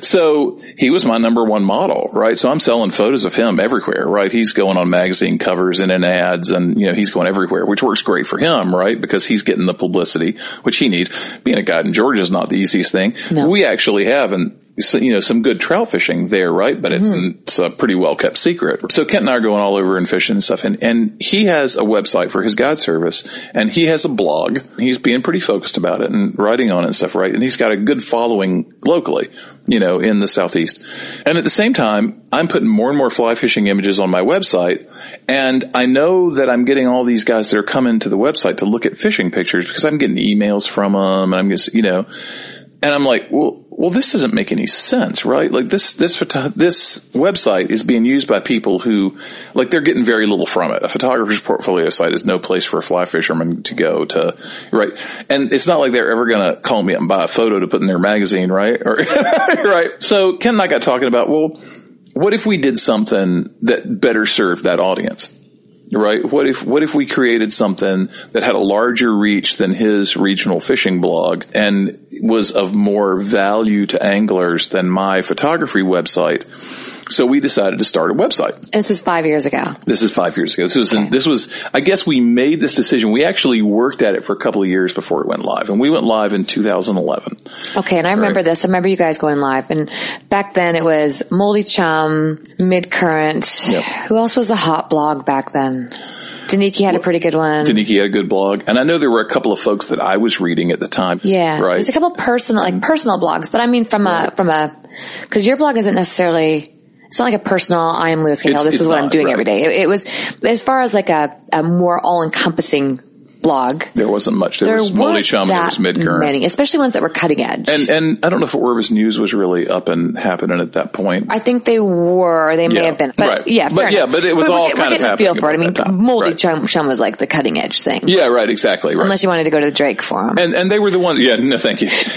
So he was my number one model, right? So I'm selling photos of him everywhere, right? He's going on magazine covers and in ads and, you know, he's going everywhere, which works great for him, right? Because he's getting the publicity, which he needs. Being a guy in Georgia is not the easiest thing. No. We actually have, and you know, some good trout fishing there, right? But it's, hmm. it's a pretty well kept secret. So Kent and I are going all over and fishing and stuff. And, and he has a website for his guide service and he has a blog. He's being pretty focused about it and writing on it and stuff, right? And he's got a good following locally, you know, in the Southeast. And at the same time, I'm putting more and more fly fishing images on my website. And I know that I'm getting all these guys that are coming to the website to look at fishing pictures because I'm getting emails from them and I'm just, you know, and I'm like, well, well, this doesn't make any sense, right? Like this, this, this website is being used by people who, like, they're getting very little from it. A photographer's portfolio site is no place for a fly fisherman to go to, right? And it's not like they're ever going to call me up and buy a photo to put in their magazine, right? Or, right? So Ken and I got talking about, well, what if we did something that better served that audience? Right? What if, what if we created something that had a larger reach than his regional fishing blog and was of more value to anglers than my photography website? So we decided to start a website. This is five years ago. This is five years ago. This was, Okay. this was, I guess we made this decision. We actually worked at it for a couple of years before it went live and we went live in 2011. Okay, and I remember Right. this. I remember you guys going live, and back then it was Moldy Chum, Mid Current. Yep. Who else was the hot blog back then? Daniki had a pretty good one. Daniki had a good blog and I know there were a couple of folks that I was reading at the time. Yeah, Right. there's a couple personal, like personal blogs, but I mean from a from a because your blog isn't necessarily. It's not like a personal. I am Louis Cahill. It's- This it's is what I'm doing right. every day. It, it was as far as like a, a more all encompassing blog. There wasn't much. There, There was Moldy Chum, there was Mid Current. many, especially ones that were cutting edge. And and I don't know if Orvis News was really up and happening at that point. I think they were. They may Yeah, have been. But right. yeah, But fair yeah, but it was we're, all we're kind of getting a feel happening for it. I mean. Moldy Right. Chum, Chum was like the cutting edge thing. yeah, right, exactly. Right. Unless you wanted to go to the Drake Forum. and and they were the ones. Yeah, no, thank you.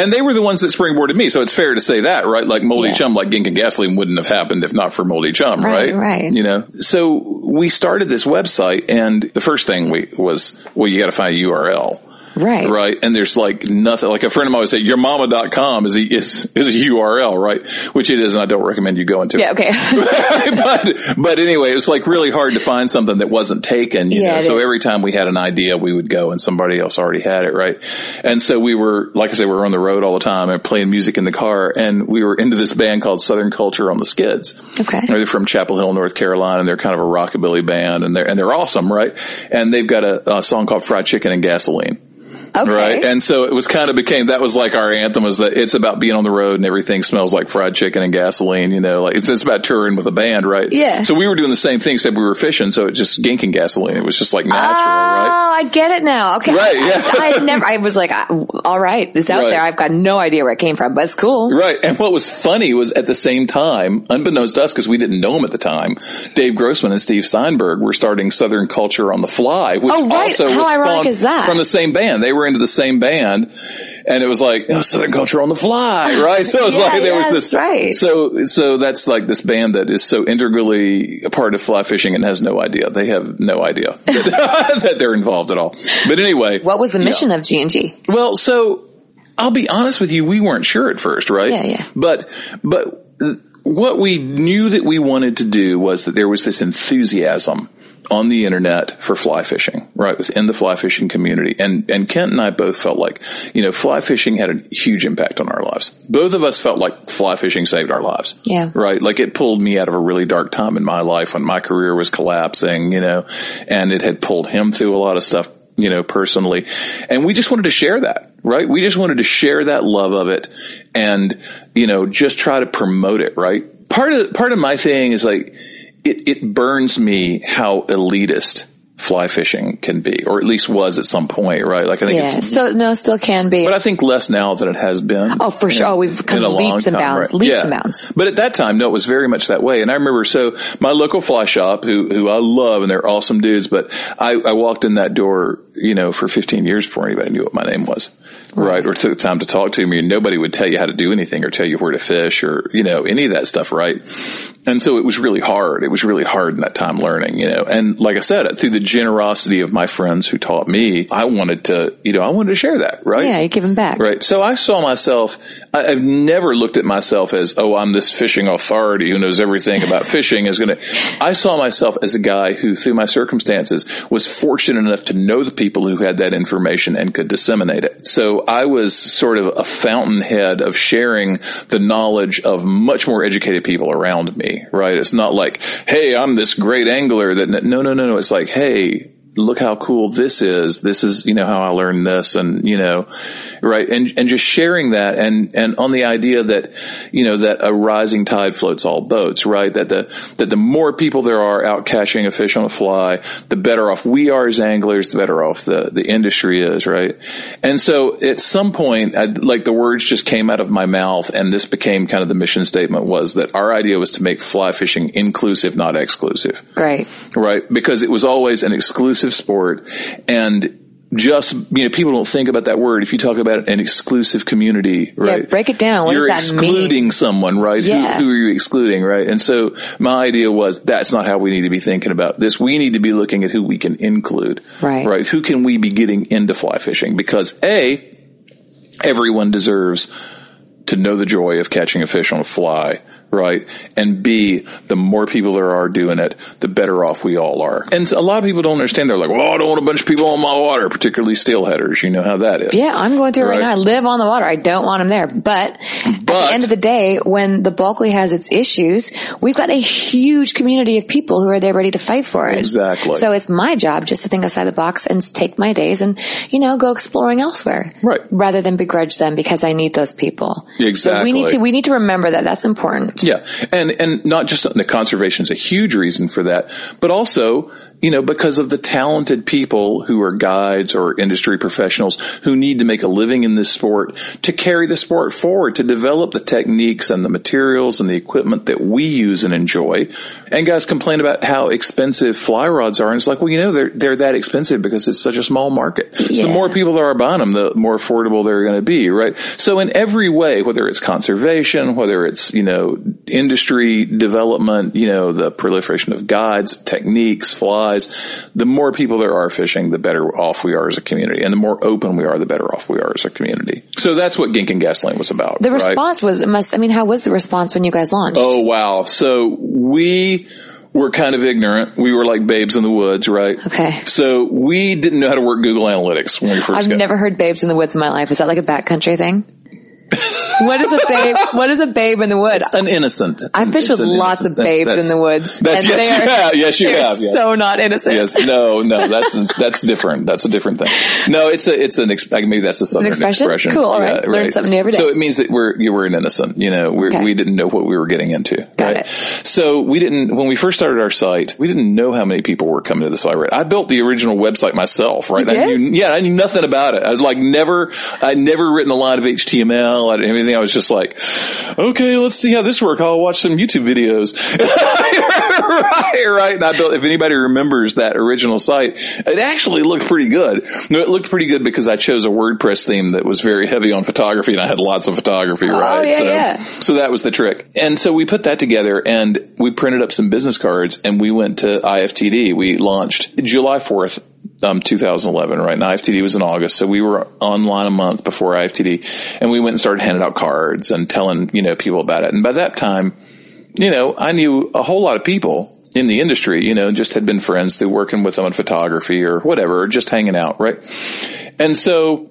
And they were the ones that springboarded me. So it's fair to say that, right? Like Moldy Yeah. Chum, like Gink and Gasoline wouldn't have happened if not for Moldy Chum, Right, right? right. You know. So we started this website, and the first thing we was, well, you got to find a URL. Right. Right. And there's like nothing, like a friend of mine would say, yourmama.com is a, is, is a URL, right? Which it is. And I don't recommend you go into Yeah. Okay. but, but anyway, it was like really hard to find something that wasn't taken, you Yeah, know, so is. every time we had an idea, we would go and somebody else already had it, right? And so we were, like I said, we were on the road all the time and playing music in the car and we were into this band called Southern Culture on the Skids. Okay. They're from Chapel Hill, North Carolina and they're kind of a rockabilly band and they're, and they're awesome, right? And they've got a, a song called Fried Chicken and Gasoline. Okay. Right. And so it was kind of became, that was like our anthem was that it's about being on the road and everything smells like fried chicken and gasoline, you know, like it's, it's about touring with a band, right? Yeah. So we were doing the same thing except we were fishing. So it just gink and gasoline. It was just like natural, right? oh, right? I get it now. Okay. Right, yeah. I, I never, I was like, I, all right, it's out Right. there. I've got no idea where it came from, but it's cool. Right. And what was funny was at the same time, unbeknownst to us, because we didn't know him at the time, Dave Grossman and Steve Steinberg were starting Southern Culture on the Fly, which Oh, right. also How was ironic is that? from the same band. They were into the same band. And it was like, oh, Southern Culture on the Fly, right? So it was Yeah, like, there yeah, was this, right. so, so that's like this band that is so integrally a part of fly fishing and has no idea. They have no idea that, that they're involved at all. But anyway. What was the yeah. mission of G&G? Well, so I'll be honest with you, we weren't sure at first, right? Yeah, yeah. But, but uh, what we knew that we wanted to do was that there was this enthusiasm on the internet for fly fishing, right? Within the fly fishing community. And, and Kent and I both felt like, you know, fly fishing had a huge impact on our lives. Both of us felt like fly fishing saved our lives. Yeah. Right? Like it pulled me out of a really dark time in my life when my career was collapsing, you know, and it had pulled him through a lot of stuff, you know, personally. And we just wanted to share that, right? We just wanted to share that love of it and, you know, just try to promote it, right? Part of, part of my thing is like, it, it burns me how elitist fly fishing can be, or at least was at some point, right? Like I think Yeah. it's, So, no, still can be. but I think less now than it has been. Oh, for in- sure. Oh, we've come in a long leaps and time, bounds. right? Leaps Yeah. and bounds. But at that time, no, it was very much that way. And I remember, so my local fly shop, who who I love, and they're awesome dudes. But I, I walked in that door, you know, for 15 years before anybody knew what my name was, right? Or took the time to talk to me. Nobody would tell you how to do anything or tell you where to fish or you know any of that stuff, right? And so it was really hard. It was really hard in that time learning, you know. And like I said, through the generosity of my friends who taught me, I wanted to, you know, I wanted to share that, right? yeah, you give them back. Right. So I saw myself, I, I've never looked at myself as, oh, I'm this fishing authority who knows everything about fishing is going to, I saw myself as a guy who through my circumstances was fortunate enough to know the people who had that information and could disseminate it. So I was sort of a fountainhead of sharing the knowledge of much more educated people around me, right? It's not like, hey, I'm this great angler that, no, no, no, no. It's like, hey, look how cool this is. This is, you know, how I learned this and, you know, right. And, and just sharing that and, and on the idea that, you know, that a rising tide floats all boats, right? That the, that the more people there are out catching a fish on a fly, the better off we are as anglers, the better off the, the industry is, right? And so at some point, I, like the words just came out of my mouth and this became kind of the mission statement was that our idea was to make fly fishing inclusive, not exclusive Great. right? Because it was always an exclusive sport and just, you know, people don't think about that word. If you talk about an exclusive community, right? break it down. What You're that mean? excluding someone, right? Yeah. Who, who are you excluding, right? And so my idea was that's not how we need to be thinking about this. We need to be looking at who we can include, Right. Right? Who can we be getting into fly fishing? Because A, everyone deserves to know the joy of catching a fish on a fly, right? And B, the more people there are doing it, the better off we all are. And a lot of people don't understand. They're like, well, I don't want a bunch of people on my water, particularly steelheaders. You know how that is. Yeah, I'm going to right, Right. now. I live on the water. I don't want them there. But, at the end of the day, when the Bulkley has its issues, we've got a huge community of people who are there ready to fight for it. Exactly. So it's my job just to think outside the box and take my days and, you know, go exploring elsewhere. Right. Rather than begrudge them because I need those people. So we Exactly. need to, we need to remember that. That's important. Yeah. And, and not just the conservation is a huge reason for that, but also, you know, because of the talented people who are guides or industry professionals who need to make a living in this sport to carry the sport forward, to develop the techniques and the materials and the equipment that we use and enjoy. And guys complain about how expensive fly rods are. And it's like, well, you know, they're, they're that expensive because it's such a small market. So Yeah. the more people that are buying them, the more affordable they're going to be, right? So in every way, whether it's conservation, whether it's, you know, industry development, you know, the proliferation of guides, techniques, flies, the more people there are fishing, the better off we are as a community. And the more open we are, the better off we are as a community. So that's what Gink and Gasoline was about. The right? response was, must, I mean, how was the response when you guys launched? Oh wow. So we were kind of ignorant. We were like babes in the woods, right? Okay. So we didn't know how to work Google Analytics when we 1st I've got never heard Babes in the Woods in my life. Is that like a backcountry thing? What is a babe? What is a babe in the woods? An innocent. I fish with lots of babes in the woods. That's, and yes, you have. Yes, you have. Yeah. so not innocent. Yes, no, no, that's that's different. That's a different thing. No, it's a it's an ex- like, maybe that's a southern expression? Cool, all right. Learn something new every day. So it means that we're you were an innocent. You know, we're, Okay. we didn't know what we were getting into. Got right? it. So we didn't when we first started our site, we didn't know how many people were coming to the site. Right? I built the original website myself. Right? You I did? knew, yeah, I knew nothing about it. I was like never, I'd never written a line of HTML and everything. I was just like, okay, let's see how this works. I'll watch some YouTube videos. right, right. And I built, if anybody remembers that original site, it actually looked pretty good. No, it looked pretty good because I chose a WordPress theme that was very heavy on photography and I had lots of photography, oh, right? Oh, yeah, so, yeah. so that was the trick. And so we put that together and we printed up some business cards and we went to IFTD. We launched July 4th. Um, 2011, right? And IFTD was in August. So we were online a month before IFTD and we went and started handing out cards and telling, you know, people about it. And by that time, you know, I knew a whole lot of people in the industry, you know, just had been friends through working with them in photography or whatever, or just hanging out, right? And so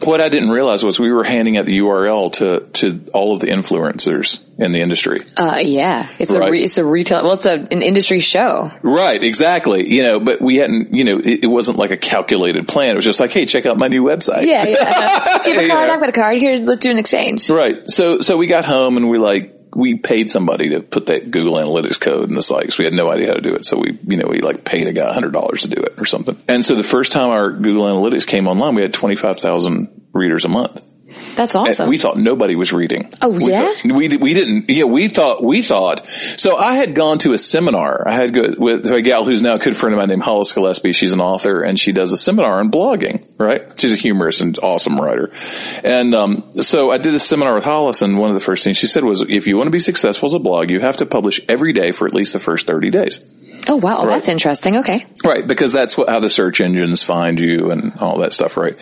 what I didn't realize was we were handing out the URL to, to all of the influencers in the industry. Uh, yeah, it's a re- it's a retail. Well, it's a, an industry show. Right, exactly. You know, but we hadn't, you know, it, it wasn't like a calculated plan. It was just like, hey, check out my new website. Yeah, yeah. Do you have a Yeah. I've got a card. Here, let's do an exchange. Right. So, so we got home and we like, we paid somebody to put that Google Analytics code in the site 'cause we had no idea how to do it. So we, you know, we like paid a guy hundred dollars to do it or something. And so the first time our Google Analytics came online, we had 25,000 readers a month. That's And awesome. We thought nobody was reading. Oh, We yeah? thought- we we didn't. Yeah, we thought we thought. So I had gone to a seminar. I had go with a gal who's now a good friend of mine named Hollis Gillespie. She's an author and she does a seminar on blogging. Right? She's a humorist and awesome writer. And um, so I did a seminar with Hollis, and one of the first things she said was, "If you want to be successful as a blog, you have to publish every day for at least the first thirty days." Oh wow, that's interesting. Okay. Right, because that's what, how the search engines find you and all that stuff, right?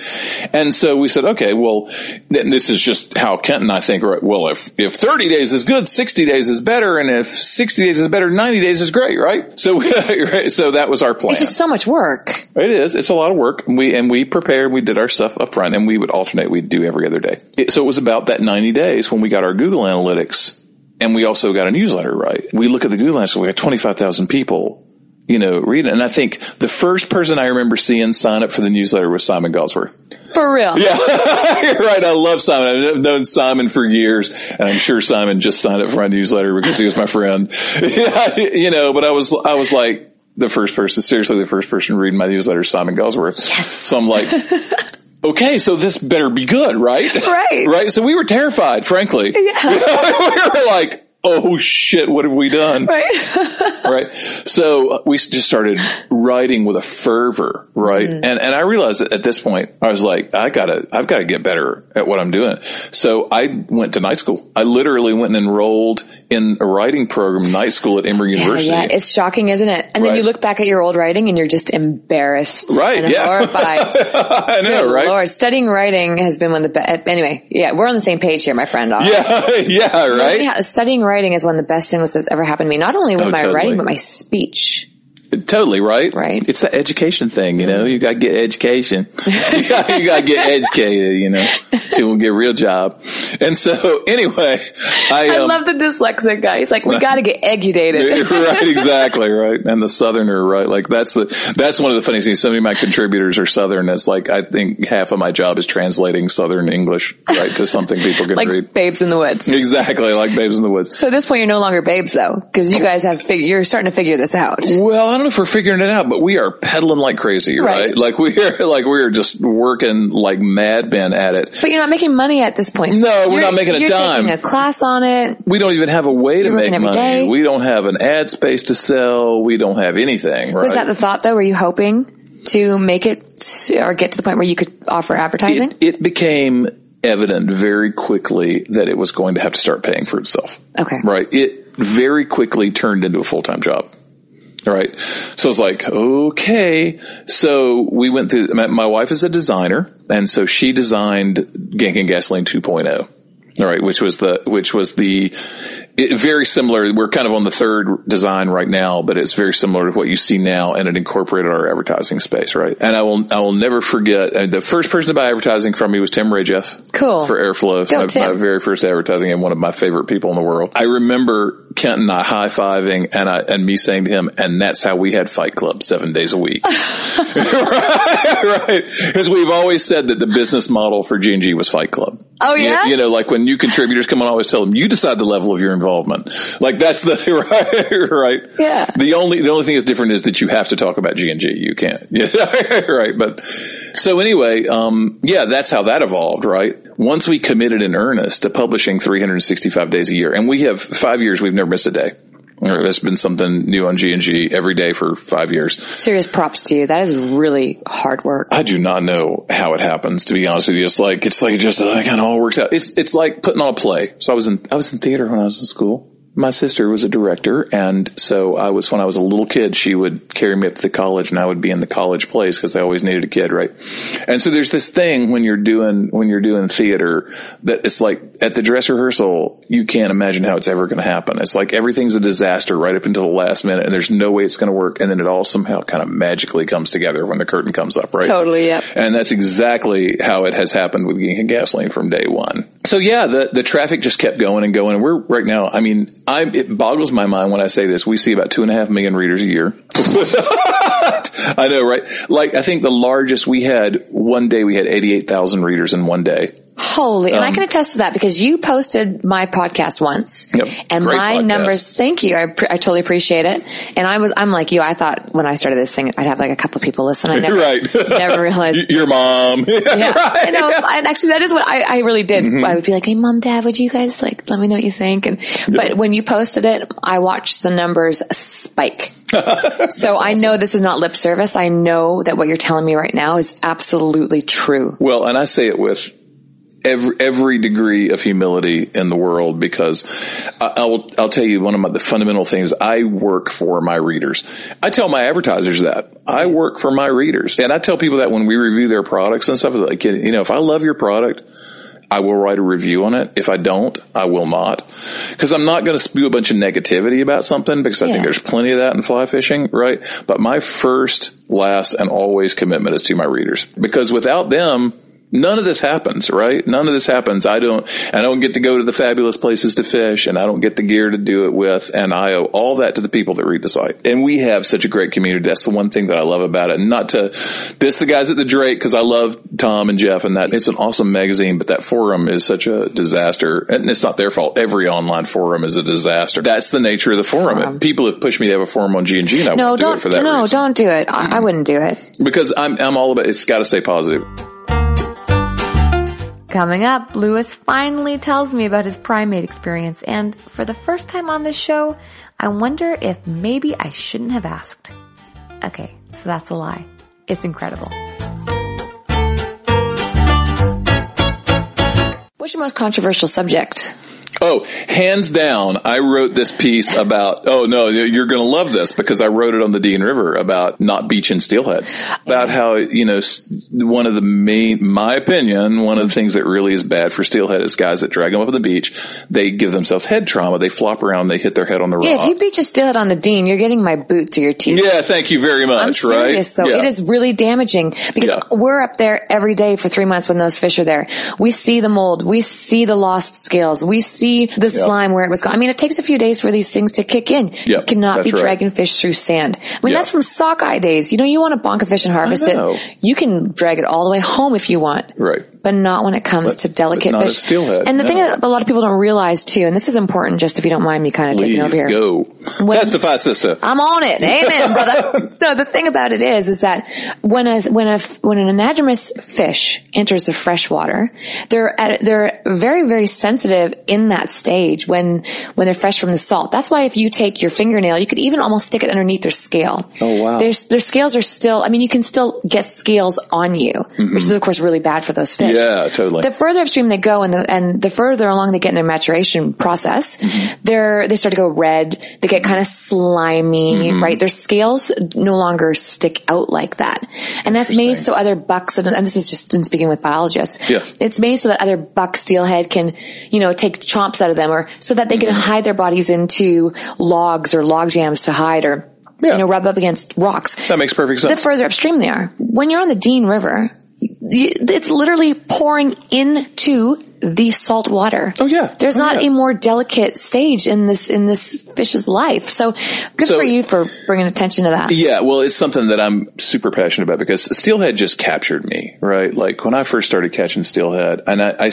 And so we said, okay, well, then this is just how Kent and I think, right? Well, if, if 30 days is good, 60 days is better, and if 60 days is better, 90 days is great, right? So, right, so that was our plan. It's just so much work. It is. It's a lot of work. And we and we prepared. We did our stuff up front, and we would alternate. We'd do every other day. It- so it was about that ninety days when we got our Google Analytics, and we also got a newsletter. Right. We look at the Google Analytics. We got twenty five thousand people. You know, reading, it. and I think the first person I remember seeing sign up for the newsletter was Simon Gawesworth. For real. Yeah, you're right. I love Simon. I've known Simon for years, and I'm sure Simon just signed up for my newsletter because he was my friend. you know, but I was, I was like the first person, seriously, the first person reading my newsletter, Simon Gawesworth. Yes. So I'm like, okay, so this better be good, right? Right. right. So we were terrified, frankly. Yeah. we were like, oh shit, what have we done? Right. right? So uh, we just started writing with a fervor, right? Mm-hmm. And and I realized that at this point, I was like, I gotta, I've got to get better at what I'm doing. So I went to night school. I literally went and enrolled in a writing program, night school at Emory Yeah, University. yeah, it's shocking, isn't it? And then you look back at your old writing and you're just embarrassed. Right, And yeah. horrified. I know, Good right? Lord, studying writing has been one of the best. Anyway, yeah, we're on the same page here, my friend. Yeah, yeah, right. Yeah, studying writing is one of the best things that's ever happened to me. Not only with Oh, my totally. writing, but my speech. Totally right. Right. It's the education thing, you know. You got to get education. you got to get educated, you know, you will get a real job. And so, anyway, I, I um, love the dyslexic guy. He's like, we got to get educated. right, exactly, right. And the Southerner, right? Like that's the that's one of the funny things. So many of my contributors are Southern. It's like I think half of my job is translating Southern English, right, to something people can like read. babes in the woods. Exactly, like Babes in the Woods. So at this point, you're no longer babes though, because you guys have fig- you're starting to figure this out. Well, I don't know if we're figuring it out, but we are peddling like crazy, right? Right. Like we are, like we are just working like madmen at it. But you're not making money at this point. No, we're You're- not making a you're dime. A class on it. We don't even have a way to You're make money. day. We don't have an ad space to sell. We don't have anything, right? Was that the thought though? Were you hoping to make it to- or get to the point where you could offer advertising? it, it became evident very quickly that it was going to have to start paying for itself. Okay. Right. It very quickly turned into a full-time job. All right. So it's like, okay. So we went through, my, my wife is a designer and so she designed Gink and Gasoline 2.0. All right, which was the which was the it, very similar. We're kind of on the third design right now, but it's very similar to what you see now, and it incorporated our advertising space, right? And I will I will never forget uh, the first person to buy advertising from me was Tim Rajeff. Cool. for Airflo. Go, my, Tim. my very first advertising, and one of my favorite people in the world. I remember Kent and I high fiving, and I and me saying to him, "And that's how we had Fight Club seven days a week." right, right. Because we've always said that the business model for G and G was Fight Club. Oh, You- yeah? you know, like when new contributors come on, I always tell them, you decide the level of your involvement. Like that's the, right, right. Yeah. The only, the only thing that's different is that you have to talk about G and G. You can't. Yeah. right. But so anyway, um, yeah, that's how that evolved, right? Once we committed in earnest to publishing 365 days a year and we have five years, we've never missed a day. Or That's been something new on G and G every day for five years. Serious props to you. That is really hard work. I do not know how it happens. To be honest with you, it's like it's like it just uh, kind of all works out. It's it's like putting on a play. So I was in I was in theater when I was in school. My sister was a director, and so I was when I was a little kid. She would carry me up to the college, and I would be in the college plays because they always needed a kid, right? And so there's this thing when you're doing when you're doing theater that it's like at the dress rehearsal, you can't imagine how it's ever going to happen. It's like everything's a disaster right up until the last minute, and there's no way it's going to work, and then it all somehow kind of magically comes together when the curtain comes up, right? Totally, yeah. And that's exactly how it has happened with Gink and Gasoline from day one. So yeah, the, the traffic just kept going and going. And we're right now, I mean, I, it boggles my mind when I say this. We see about two and a half million readers a year. I know, right? Like, I think the largest we had one day, we had 88,000 readers in one day. Holy, and I can attest to that because you posted my podcast once, Um, Yep. and my podcast. numbers. Thank you, I, pre- I totally appreciate it. And I was, I'm like you. I thought when I started this thing, I'd have like a couple people listen. I never, right. never realized. Your mom. Yeah, right. I know. And actually, that is what I, I really did. Mm-hmm. I would be like, "Hey, mom, dad, would you guys like let me know what you think?" And but when you posted it, I watched the numbers spike. so I know this is not lip service. I know that what you're telling me right now is absolutely true. Well, and I say it with every every degree of humility in the world because I, I will I'll tell you one of my, the fundamental things. I work for my readers. I tell my advertisers that I work for my readers, and I tell people that when we review their products and stuff. Like you know, if I love your product. I will write a review on it. If I don't, I will not. Cause I'm not going to spew a bunch of negativity about something because I Yeah. think there's plenty of that in fly fishing, right? But my first, last, and always commitment is to my readers because without them, none of this happens, right? None of this happens. I don't, I don't get to go to the fabulous places to fish and I don't get the gear to do it with. And I owe all that to the people that read the site. And we have such a great community. That's the one thing that I love about it. And not to diss the guys at the Drake because I love Tom and Jeff and that it's an awesome magazine, but that forum is such a disaster and it's not their fault. Every online forum is a disaster. That's the nature of the forum. People have pushed me to have a forum on G and G and I No, won't do don't. it for that no, reason. don't do it. I, I wouldn't do it. Because I'm, I'm all about, it's got to stay positive. Coming up, Louis finally tells me about his primate experience, and for the first time on this show, I wonder if maybe I shouldn't have asked. Okay, so that's a lie. It's incredible. What's your most controversial subject? Oh, hands down, I wrote this piece about, oh no, you're going to love this because I wrote it on the Dean River about not beaching steelhead. About how, you know, one of the main, my opinion, one of the things that really is bad for steelhead is guys that drag them up on the beach. They give themselves head trauma. They flop around. They hit their head on the rock. Yeah, if you beach a steelhead on the Dean, you're getting my boot through your teeth. Yeah, thank you very much. I'm serious. right? So Yeah. it is really damaging because Yeah. we're up there every day for three months when those fish are there. We see the mold. We see the lost scales. We see the slime where it was gone. I mean, it takes a few days for these things to kick in. Yeah, you cannot be that's right. dragging fish through sand. I mean, Yeah. that's from sockeye days. You know, you want to bonk a fish and harvest it. You can drag it all the way home if you want. Right. But not when it comes But- to delicate but not a fish. steelhead, And the thing that a lot of people don't realize too, and this is important just if you don't mind me kind of taking over here. go. When- Testify, sister. I'm on it. Amen, brother. no, the thing about it is, is that when a, when a, when an anadromous fish enters the fresh water, they're at, they're very, very sensitive in that stage when, when they're fresh from the salt. That's why if you take your fingernail, you could even almost stick it underneath their scale. Oh, wow. Their, their scales are still, I mean, you can still get scales on you, which mm-hmm. is of course really bad for those fish. Mm-hmm. Yeah, totally. The further upstream they go and the, and the further along they get in their maturation process, Mm-hmm. they're, they start to go red. They get kind of slimy, Mm-hmm. right? Their scales no longer stick out like that. And that's made so other bucks, and, and this is just in speaking with biologists. Yeah. It's made so that other buck steelhead can, you know, take chomps out of them or so that they can hide their bodies into logs or log jams to hide or, Yeah. you know, rub up against rocks that makes perfect sense. the further upstream they are. When you're on the Dean River, it's literally pouring into the salt water. Oh, yeah. There's Oh, not yeah. a more delicate stage in this in this fish's life. So good So- for you for bringing attention to that. Yeah, well, it's something that I'm super passionate about because steelhead just captured me, right? Like when I first started catching steelhead, and I, I,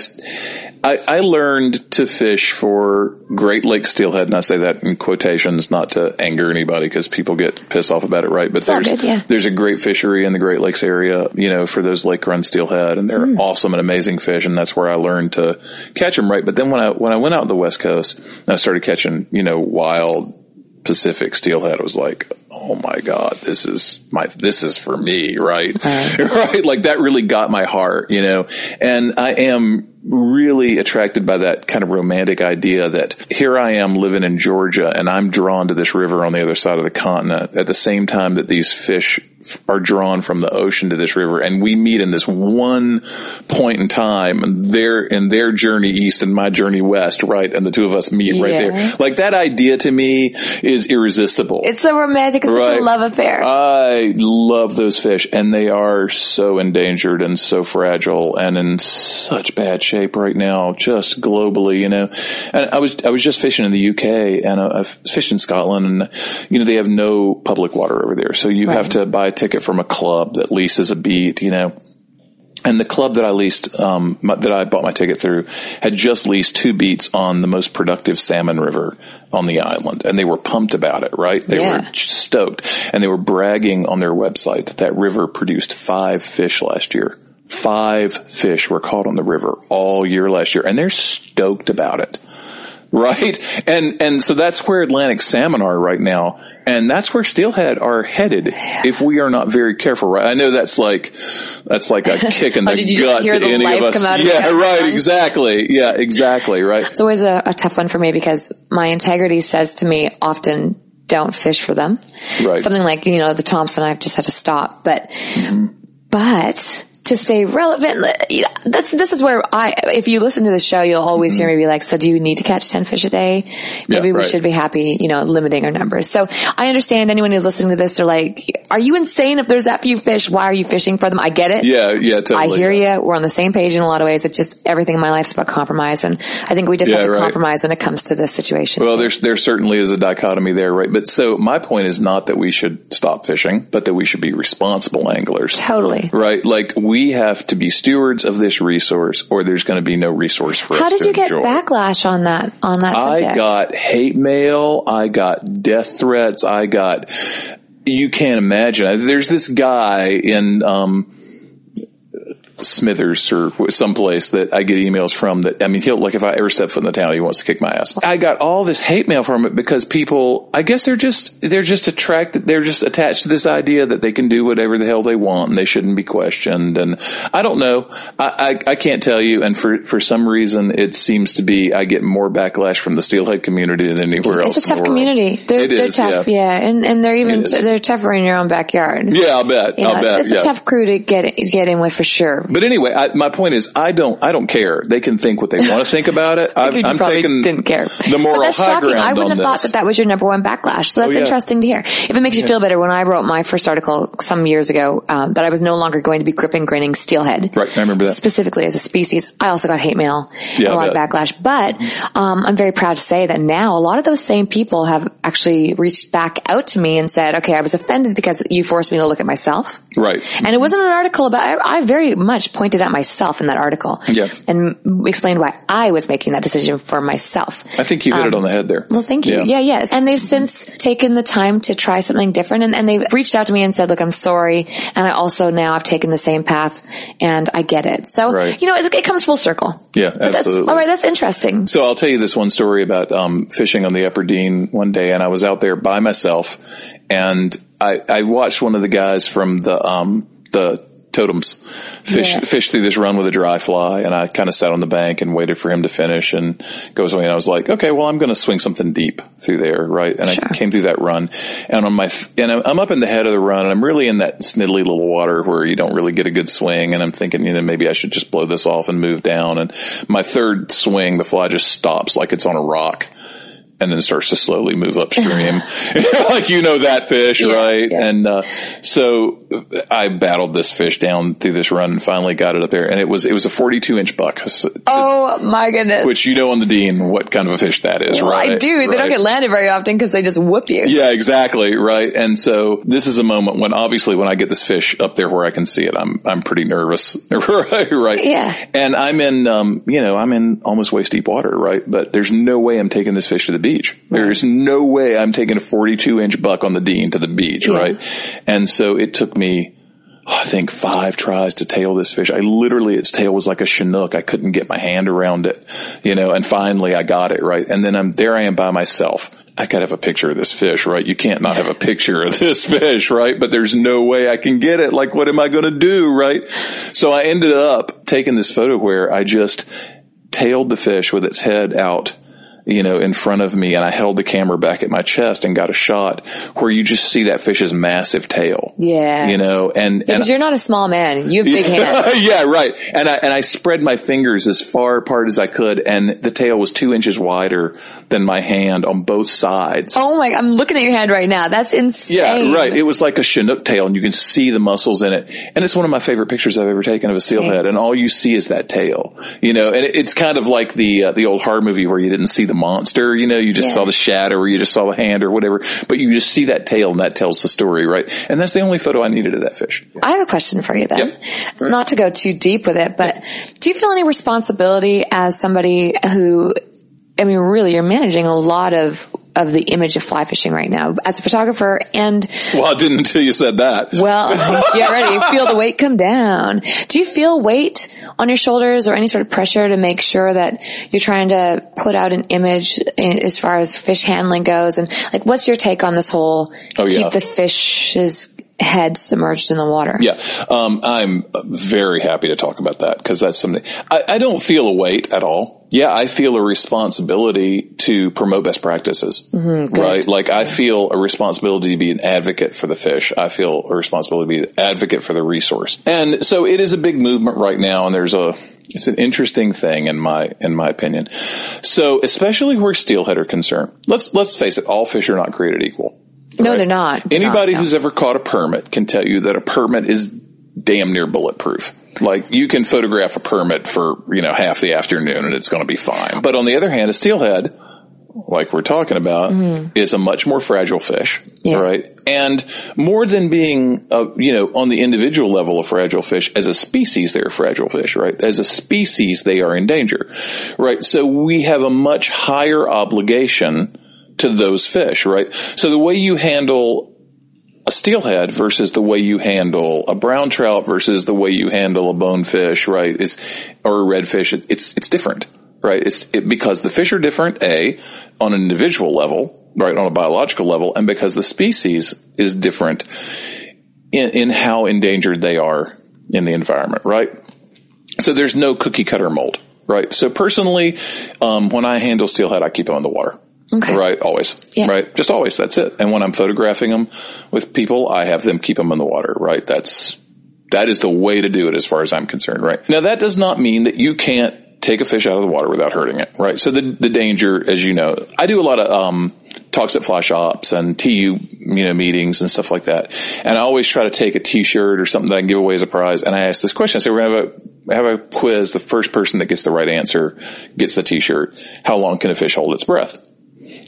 I, I learned to fish for Great Lake steelhead, and I say that in quotations, not to anger anybody because people get pissed off about it, right? But all there's good, yeah. there's a great fishery in the Great Lakes area, you know, for those lake run steelhead, and they're Hmm. awesome and amazing fish, and that's where I learned to catch them right. But then when I when I went out on the West Coast, and I started catching, you know, wild Pacific steelhead I was like, oh my God, this is my, this is for me, right? right? Like that really got my heart, you know, and I am really attracted by that kind of romantic idea that here I am living in Georgia and I'm drawn to this river on the other side of the continent. At the same time that these fish are drawn from the ocean to this river and we meet in this one point in time and their in their journey east and my journey west right and the two of us meet right there like that idea to me is irresistible It's a romantic, it's such a love affair. I love those fish and they are so endangered and so fragile and in such bad shape right now, just globally, you know. And I was, I was just fishing in the UK and I- I've fished in Scotland and, you know, they have no public water over there. So you have to buy ticket from a club that leases a beat, you know. And the club that I leased, um, my, that I bought my ticket through had just leased two beats on the most productive salmon river on the island. And they were pumped about it, right? They Yeah. were stoked and they were bragging on their website that that river produced five fish last year. Five fish were caught on the river all year last year and they're stoked about it. Right? And, and so that's where Atlantic salmon are right now. And that's where steelhead are headed if we are not very careful, right? I know that's like, that's like a kick in Oh, the did you gut hear to the any of us. come out of your yeah, head? right. Exactly. Yeah, exactly. Right. It's always a, a tough one for me because my integrity says to me often, don't fish for them. Right. Something like, you know, the Thompson, I've just had to stop, but, Mm-hmm. but to stay relevant, that's, this is where I, if you listen to the show, you'll always hear me be like, so do you need to catch 10 fish a day? Maybe. Yeah, we should be happy, you know, limiting our numbers. So I understand anyone who's listening to this, they're like, are you insane? If there's that few fish, why are you fishing for them? I get it. Yeah. Yeah. Totally. I hear you. We're on the same page in a lot of ways. It's just everything in my life is about compromise. And I think we just Yeah, have to right. compromise when it comes to this situation. Well, there's there certainly is a dichotomy there, right? But so my point is not that we should stop fishing, but that we should be responsible anglers. totally. Right? Like we have to be stewards of this resource or there's going to be no resource for How us How did you get backlash on that, on that subject? I got hate mail. I got death threats. I got, you can't imagine. There's this guy in, um, Smithers or someplace that I get emails from that, I mean, he'll, like if I ever step foot in the town, he wants to kick my ass. I got all this hate mail from it because people, I guess they're just, they're just attracted, they're just attached to this idea that they can do whatever the hell they want and they shouldn't be questioned. And I don't know. I, I, I can't tell you. And for, for some reason, it seems to be, I get more backlash from the steelhead community than anywhere else. It's a tough community. They're, It they're is, tough, yeah. And, and they're even, they're tougher in your own backyard. Yeah, I'll bet. You know, I'll bet. it's, it's yeah. a tough crew to get, get in with for sure. But anyway, I, my point is, I don't, I don't care. They can think what they want to think about it. I'm, I'm taking didn't care. the moral but that's high shocking. ground I wouldn't have thought that that was your number one backlash. So that's yeah. interesting to hear. If it makes you feel better, when I wrote my first article some years ago, um, that I was no longer going to be gripping grinning steelhead. Right, I remember that. Specifically as a species. I also got hate mail Yeah, a I lot of backlash. But um, I'm very proud to say that now a lot of those same people have actually reached back out to me and said, okay, I was offended because you forced me to look at myself. Right. And it wasn't an article about, I, I very much pointed at myself in that article. Yeah. And explained why I was making that decision for myself. I think you hit it on the head there. Well, thank you. Yeah. yes. And they've since taken the time to try something different and, and they've reached out to me and said, look, I'm sorry. And I also now I've taken the same path and I get it. So, Right. you know, it, it comes full circle. Yeah, But that's, absolutely. all right. That's interesting. So I'll tell you this one story about um, fishing on the Upper Dean one day, and I was out there by myself, and I, I watched one of the guys from the um, the totems fish Yeah. fish through this run with a dry fly, and I kind of sat on the bank and waited for him to finish, and goes away, and I was like, okay, well, I'm going to swing something deep through there, right? And Sure. I came through that run, and on my and I'm I'm up in the head of the run, and I'm really in that sniddly little water where you don't really get a good swing, and I'm thinking, you know, maybe I should just blow this off and move down, and my third swing, the fly just stops like it's on a rock. And then starts to slowly move upstream, like you know that fish, Yeah, right? yeah. And uh, so I battled this fish down through this run and finally got it up there. And it was it was a 42 inch buck, Oh my goodness. which you know on the Dean what kind of a fish that is, Well, right? I do. They Right. don't get landed very often because they just whoop you. Yeah, exactly. Right. And so this is a moment when obviously when I get this fish up there where I can see it, I'm, I'm pretty nervous. right. Right. Yeah. And I'm in, um, you know, I'm in almost waist deep water. Right. But there's no way I'm taking this fish to the beach. There's no way I'm taking a 42 inch buck on the Dean to the beach. Yeah. Right. And so it took me, I think five tries to tail this fish. I literally, its tail was like a chinook. I couldn't get my hand around it, you know, and finally I got it right. And then I'm there. I am by myself. I gotta have a picture of this fish, right? You can't not have a picture of this fish, right? But there's no way I can get it. Like, what am I going to do, right? So I ended up taking this photo where I just tailed the fish with its head out you know, in front of me and I held the camera back at my chest and got a shot where you just see that fish's massive tail. Yeah. You know, and, and Because you're not a small man. You have big hands. yeah, right. And I and I spread my fingers as far apart as I could, and the tail was two inches wider than my hand on both sides. Oh my, I'm looking at your hand right now. That's insane. Yeah, right. It was like a Chinook tail, and you can see the muscles in it. And it's one of my favorite pictures I've ever taken of a steelhead. And all you see is that tail, you know. And it, it's kind of like the uh, the old horror movie where you didn't see the monster, you know. You just Yeah. saw the shadow, or you just saw the hand, or whatever. But you just see that tail, and that tells the story, right? And that's the only photo I needed of that fish. I have a question for you then. Not to go too deep with it, but do you feel any responsibility as somebody who, I mean, really, you're managing a lot of, of the image of fly fishing right now as a photographer and Well, I didn't until you said that. well, get ready, feel the weight come down. Do you feel weight on your shoulders or any sort of pressure to make sure that you're trying to put out an image in, as far as fish handling goes? And like, what's your take on this whole Oh, yeah. keep the fish's head submerged in the water? Yeah, um, I'm very happy to talk about that because that's something I, I don't feel a weight at all. Yeah, I feel a responsibility to promote best practices, mm-hmm. right? Like I feel a responsibility to be an advocate for the fish. I feel a responsibility to be an advocate for the resource. And so it is a big movement right now and there's a, it's an interesting thing in my, in my opinion. So especially where steelhead are concerned, let's, let's face it, all fish are not created equal. No, they're not. Anybody not, no. who's ever caught a permit can tell you that a permit is damn near bulletproof. Like you can photograph a permit for, you know, half the afternoon and it's going to be fine. But on the other hand, a steelhead, like we're talking about, is a much more fragile fish. Yeah. right? And more than being, uh, you know, on the individual level of fragile fish, as a species, they're fragile fish, right? As a species, they are in danger, right? So we have a much higher obligation to those fish, right? So the way you handle a steelhead versus the way you handle a brown trout versus the way you handle a bonefish, right? Is or a redfish. It, it's it's different, right? It's it, because the fish are different. A on an individual level, right? On a biological level, and because the species is different in, in how endangered they are in the environment, right? So there's no cookie cutter mold, right? So personally, um, when I handle steelhead, I keep them in the water. Okay. Right. Always. Yeah. Right. Just always. That's it. And when I'm photographing them with people, I have them keep them in the water. Right. That's, that is the way to do it as far as I'm concerned. Right. Now that does not mean that you can't take a fish out of the water without hurting it. Right. So the, the danger, as you know, I do a lot of, um, talks at fly shops and TU, you know, meetings and stuff like that. And I always try to take a t-shirt or something that I can give away as a prize. And I ask this question. I say, we're going to have a, have a quiz. The first person that gets the right answer gets the t-shirt. How long can a fish hold its breath?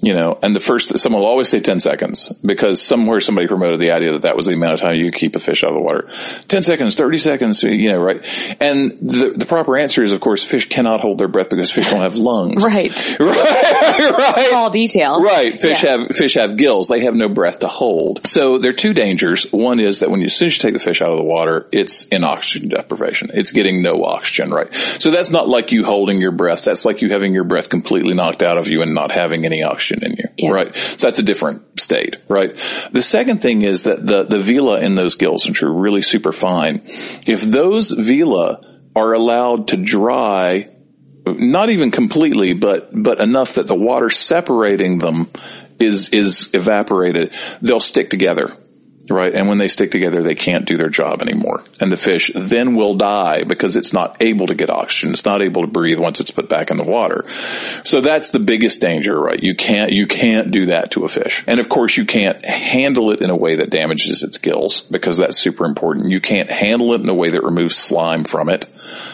You know, and the first, someone will always say 10 seconds because somewhere somebody promoted the idea that that was the amount of time you keep a fish out of the water. 10 seconds, 30 seconds, you know, right? And the, the proper answer is, of course, fish cannot hold their breath because fish don't have lungs. Right. right. right. Small detail. Right. Fish Yeah. have, fish have gills. They have no breath to hold. So there are two dangers. One is that when you, as soon as you take the fish out of the water, it's in oxygen deprivation. It's getting no oxygen, right? So that's not like you holding your breath. That's like you having your breath completely knocked out of you and not having any oxygen in you, Yeah. right? So that's a different state, right? The second thing is that the, the vela in those gills, which are really super fine, if those vela are allowed to dry not even completely, but but enough that the water separating them is is evaporated. They'll stick together, right? And when they stick together, they can't do their job anymore, and the fish then will die because it's not able to get oxygen. It's not able to breathe once it's put back in the water. So that's the biggest danger, right? You can't you can't do that to a fish, and of course you can't handle it in a way that damages its gills because that's super important. You can't handle it in a way that removes slime from it.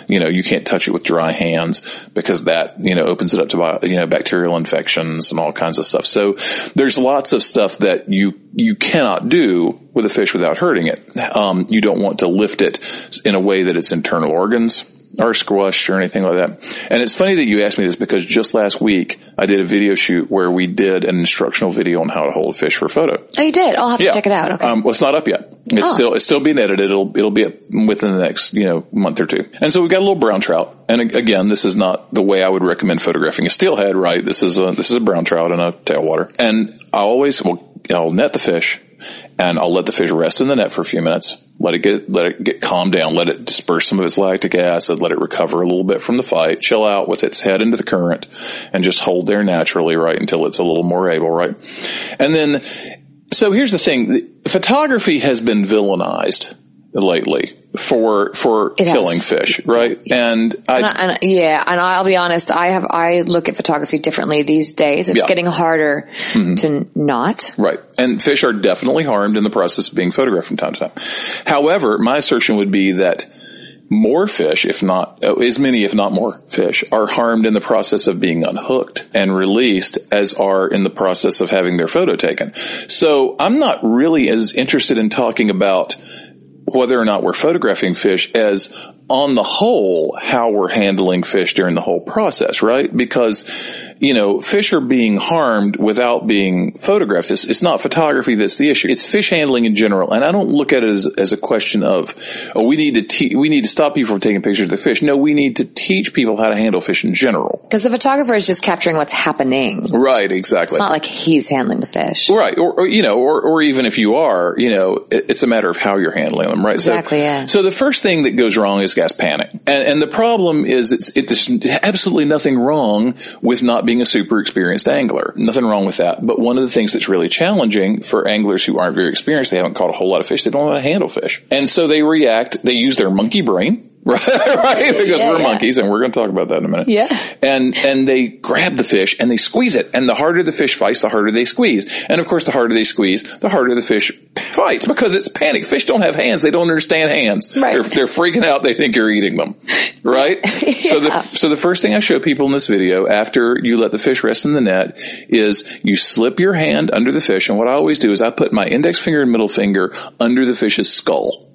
You know, you can't touch it with dry hands because that, you know, opens it up to, you know, bacterial infections and all kinds of stuff. So there's lots of stuff that you, you cannot do with a fish without hurting it. Um, you don't want to lift it in a way that its internal organs are squashed or anything like that. And it's funny that you asked me this because just last week I did a video shoot where we did an instructional video on how to hold a fish for photo. Oh, you did. I'll have to check it out. Okay. Um, well, it's not up yet. It's Oh. still it's still being edited. It'll it'll be up within the next you know month or two. And so we've got a little brown trout. And again, this is not the way I would recommend photographing a steelhead. Right? This is a this is a brown trout in a tailwater. And I always will I'll net the fish, and I'll let the fish rest in the net for a few minutes. Let it get let it get calmed down. Let it disperse some of its lactic acid. Let it recover a little bit from the fight. Chill out with its head into the current, and just hold there naturally, right, until it's a little more able, right. And then so here's the thing: photography has been villainized lately for for It has. killing fish, right? And I, And I- and- yeah, and I'll be honest. I have I look at photography differently these days. It's Yeah. Mm-hmm. getting harder to not. Right. And fish are definitely harmed in the process of being photographed from time to time. However, my assertion would be that more fish, if not, uh, as many, if not more fish, are harmed in the process of being unhooked and released as are in the process of having their photo taken. So I'm not really as interested in talking about whether or not we're photographing fish as on the whole how we're handling fish during the whole process, right? Because, you know, fish are being harmed without being photographed. It's, it's not photography that's the issue. It's fish handling in general. And I don't look at it as, as a question of, oh, we need to te- we need to stop people from taking pictures of the fish. No, we need to teach people how to handle fish in general. Because the photographer is just capturing what's happening. Right, exactly. It's not like he's handling the fish. Right. Or, or you know, or, or even if you are, you know, it, it's a matter of how you're handling them, right? Exactly, So, yeah. so the first thing that goes wrong is panic. And, and the problem is it's, it's absolutely nothing wrong with not being a super experienced angler. Nothing wrong with that. But one of the things that's really challenging for anglers who aren't very experienced, they haven't caught a whole lot of fish, they don't know how to handle fish. And so they react, they use their monkey brain. Right, right, because Yeah, we're yeah. monkeys, and we're going to talk about that in a minute. Yeah. and and they grab the fish and they squeeze it, and the harder the fish fights, the harder they squeeze, and of course, the harder they squeeze, the harder the fish fights because it's panic. Fish don't have hands; they don't understand hands. Right. They're, they're freaking out. They think you're eating them, right? So the so the first thing I show people in this video after you let the fish rest in the net is you slip your hand under the fish, and what I always do is I put my index finger and middle finger under the fish's skull.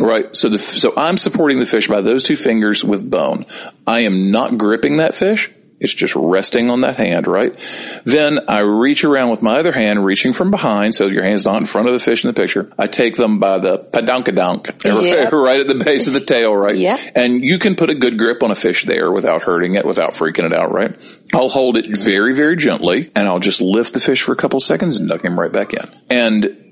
Right. So the, so I'm supporting the fish by those two fingers with bone. I am not gripping that fish. It's just resting on that hand, right? Then I reach around with my other hand, reaching from behind, so your hand's not in front of the fish in the picture. I take them by the padunkadunk, Yep. right at the base of the tail, right? Yep. And you can put a good grip on a fish there without hurting it, without freaking it out, right? I'll hold it very, very gently, and I'll just lift the fish for a couple seconds and duck him right back in. And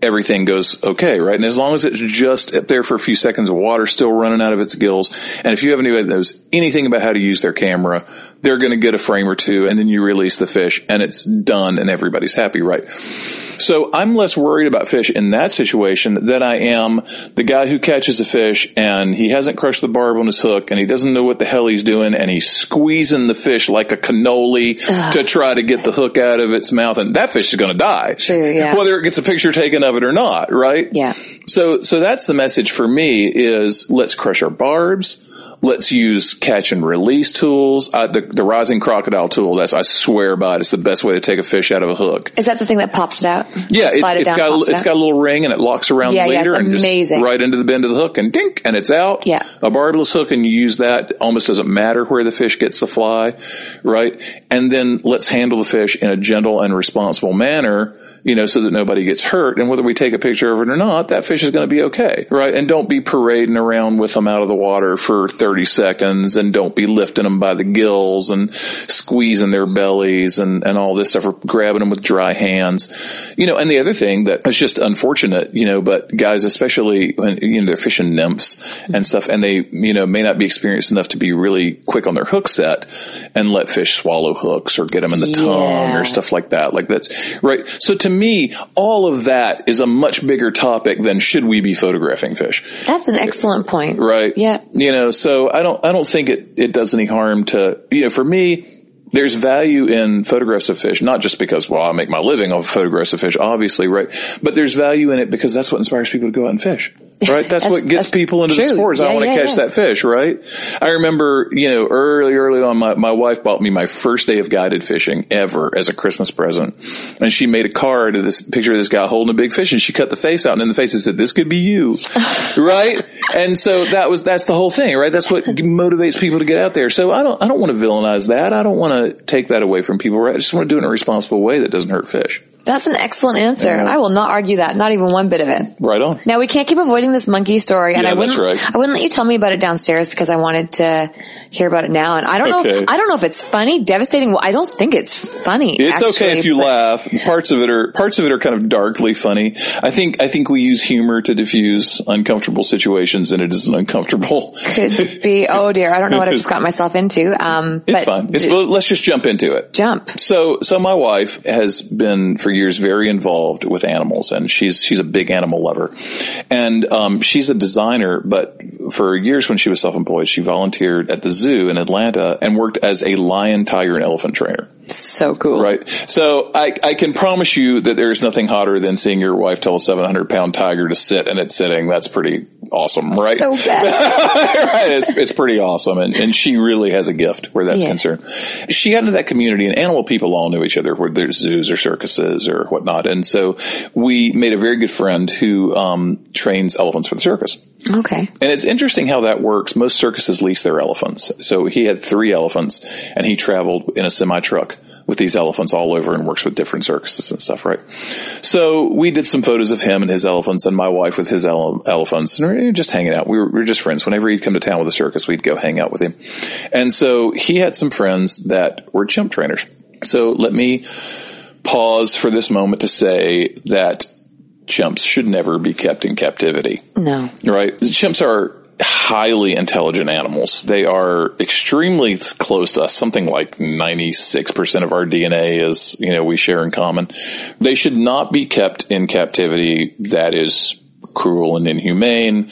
everything goes okay, right? And as long as it's just up there for a few seconds, of water still running out of its gills. And if you have anybody that knows anything about how to use their camera, they're going to get a frame or two and then you release the fish and it's done and everybody's happy, right? So I'm less worried about fish in that situation than I am the guy who catches a fish and he hasn't crushed the barb on his hook and he doesn't know what the hell he's doing and he's squeezing the fish like a cannoli to try to get the hook out of its mouth and that fish is going to die. True, yeah. Whether it gets a picture taken of it or not, right? Yeah. So, so that's the message for me is let's crush our barbs. Let's use catch and release tools. Uh, the, the rising crocodile tool, that's, I swear by it, it's the best way to take a fish out of a hook. Is that the thing that pops it out? Yeah, it's, it down, got, it it's got a little ring and it locks around Yeah, the yeah, leader it's and just amazing. right into the bend of the hook and dink, and it's out. Yeah. A barbless hook and you use that. Almost doesn't matter where the fish gets the fly, right? And then let's handle the fish in a gentle and responsible manner, you know, so that nobody gets hurt. And whether we take a picture of it or not, that fish is going to be okay, right? And don't be parading around with them out of the water for 30 seconds and don't be lifting them by the gills and squeezing their bellies and, and all this stuff or grabbing them with dry hands. You know, and the other thing that is just unfortunate, you know, but guys, especially when, you know, they're fishing nymphs and stuff and they, you know, may not be experienced enough to be really quick on their hook set and let fish swallow hooks or get them in the tongue or stuff like that. Like that's right. So to me, all of that is a much bigger topic than should we be photographing fish? That's an excellent point. Right. Yeah. You know, so I don't, I don't think it, it does any harm to, you know, for me, there's value in photographs of fish, not just because, well, I make my living off photographs of fish, obviously, right? But there's value in it because that's what inspires people to go out and fish, right? That's, That's- what gets that's people into the true. sports. I want to yeah, catch yeah. that fish, right? I remember, you know, early, early on, my, my wife bought me my first day of guided fishing ever as a Christmas present. And she made a card of this picture of this guy holding a big fish and she cut the face out and in the face it said, this could be you. right? And so that was, that's the whole thing, right? That's what motivates people to get out there. So I don't, I don't want to villainize that. I don't want to take that away from people, right? I just want to do it in a responsible way that doesn't hurt fish. That's an excellent answer. Yeah. I will not argue that. Not even one bit of it. Right on. Now we can't keep avoiding this monkey story, and Yeah, I wouldn't. that's right. I wouldn't let you tell me about it downstairs because I wanted to hear about it now. And I don't know. I don't know if it's funny, devastating. Well, I don't think it's funny. It's okay if you laugh. Parts of it are parts of it are kind of darkly funny. I think I think we use humor to diffuse uncomfortable situations, and it isn't uncomfortable. Could be. Oh dear, I don't know what I just got myself into. Um, It's fine. It's, let's just jump into it. jump. So, so my wife has been for years very involved with animals, and she's she's a big animal lover, and um, she's a designer. But for years, when she was self-employed, she volunteered at the zoo in Atlanta and worked as a lion, tiger, and elephant trainer. So cool. Right. So I, I can promise you that there's nothing hotter than seeing your wife tell a 700 pound tiger to sit and it's sitting. That's pretty awesome, right? So bad. right. It's, it's pretty awesome. And, and she really has a gift where that's Yeah. concerned. She got into that community and animal people all knew each other where there's zoos or circuses or whatnot. And so we made a very good friend who, um, trains elephants for the circus. Okay. And it's interesting how that works. Most circuses lease their elephants. So he had three elephants and he traveled in a semi truck with these elephants all over and works with different circuses and stuff, right? So we did some photos of him and his elephants and my wife with his ele- elephants and we were just hanging out. We were, we were just friends. Whenever he'd come to town with a circus, we'd go hang out with him. And so he had some friends that were chimp trainers. So let me pause for this moment to say that chimps should never be kept in captivity No. right? Chimps are highly intelligent animals. They are extremely close to us. Something like 96% of our DNA is, you know, we share in common. They should not be kept in captivity that is cruel and inhumane.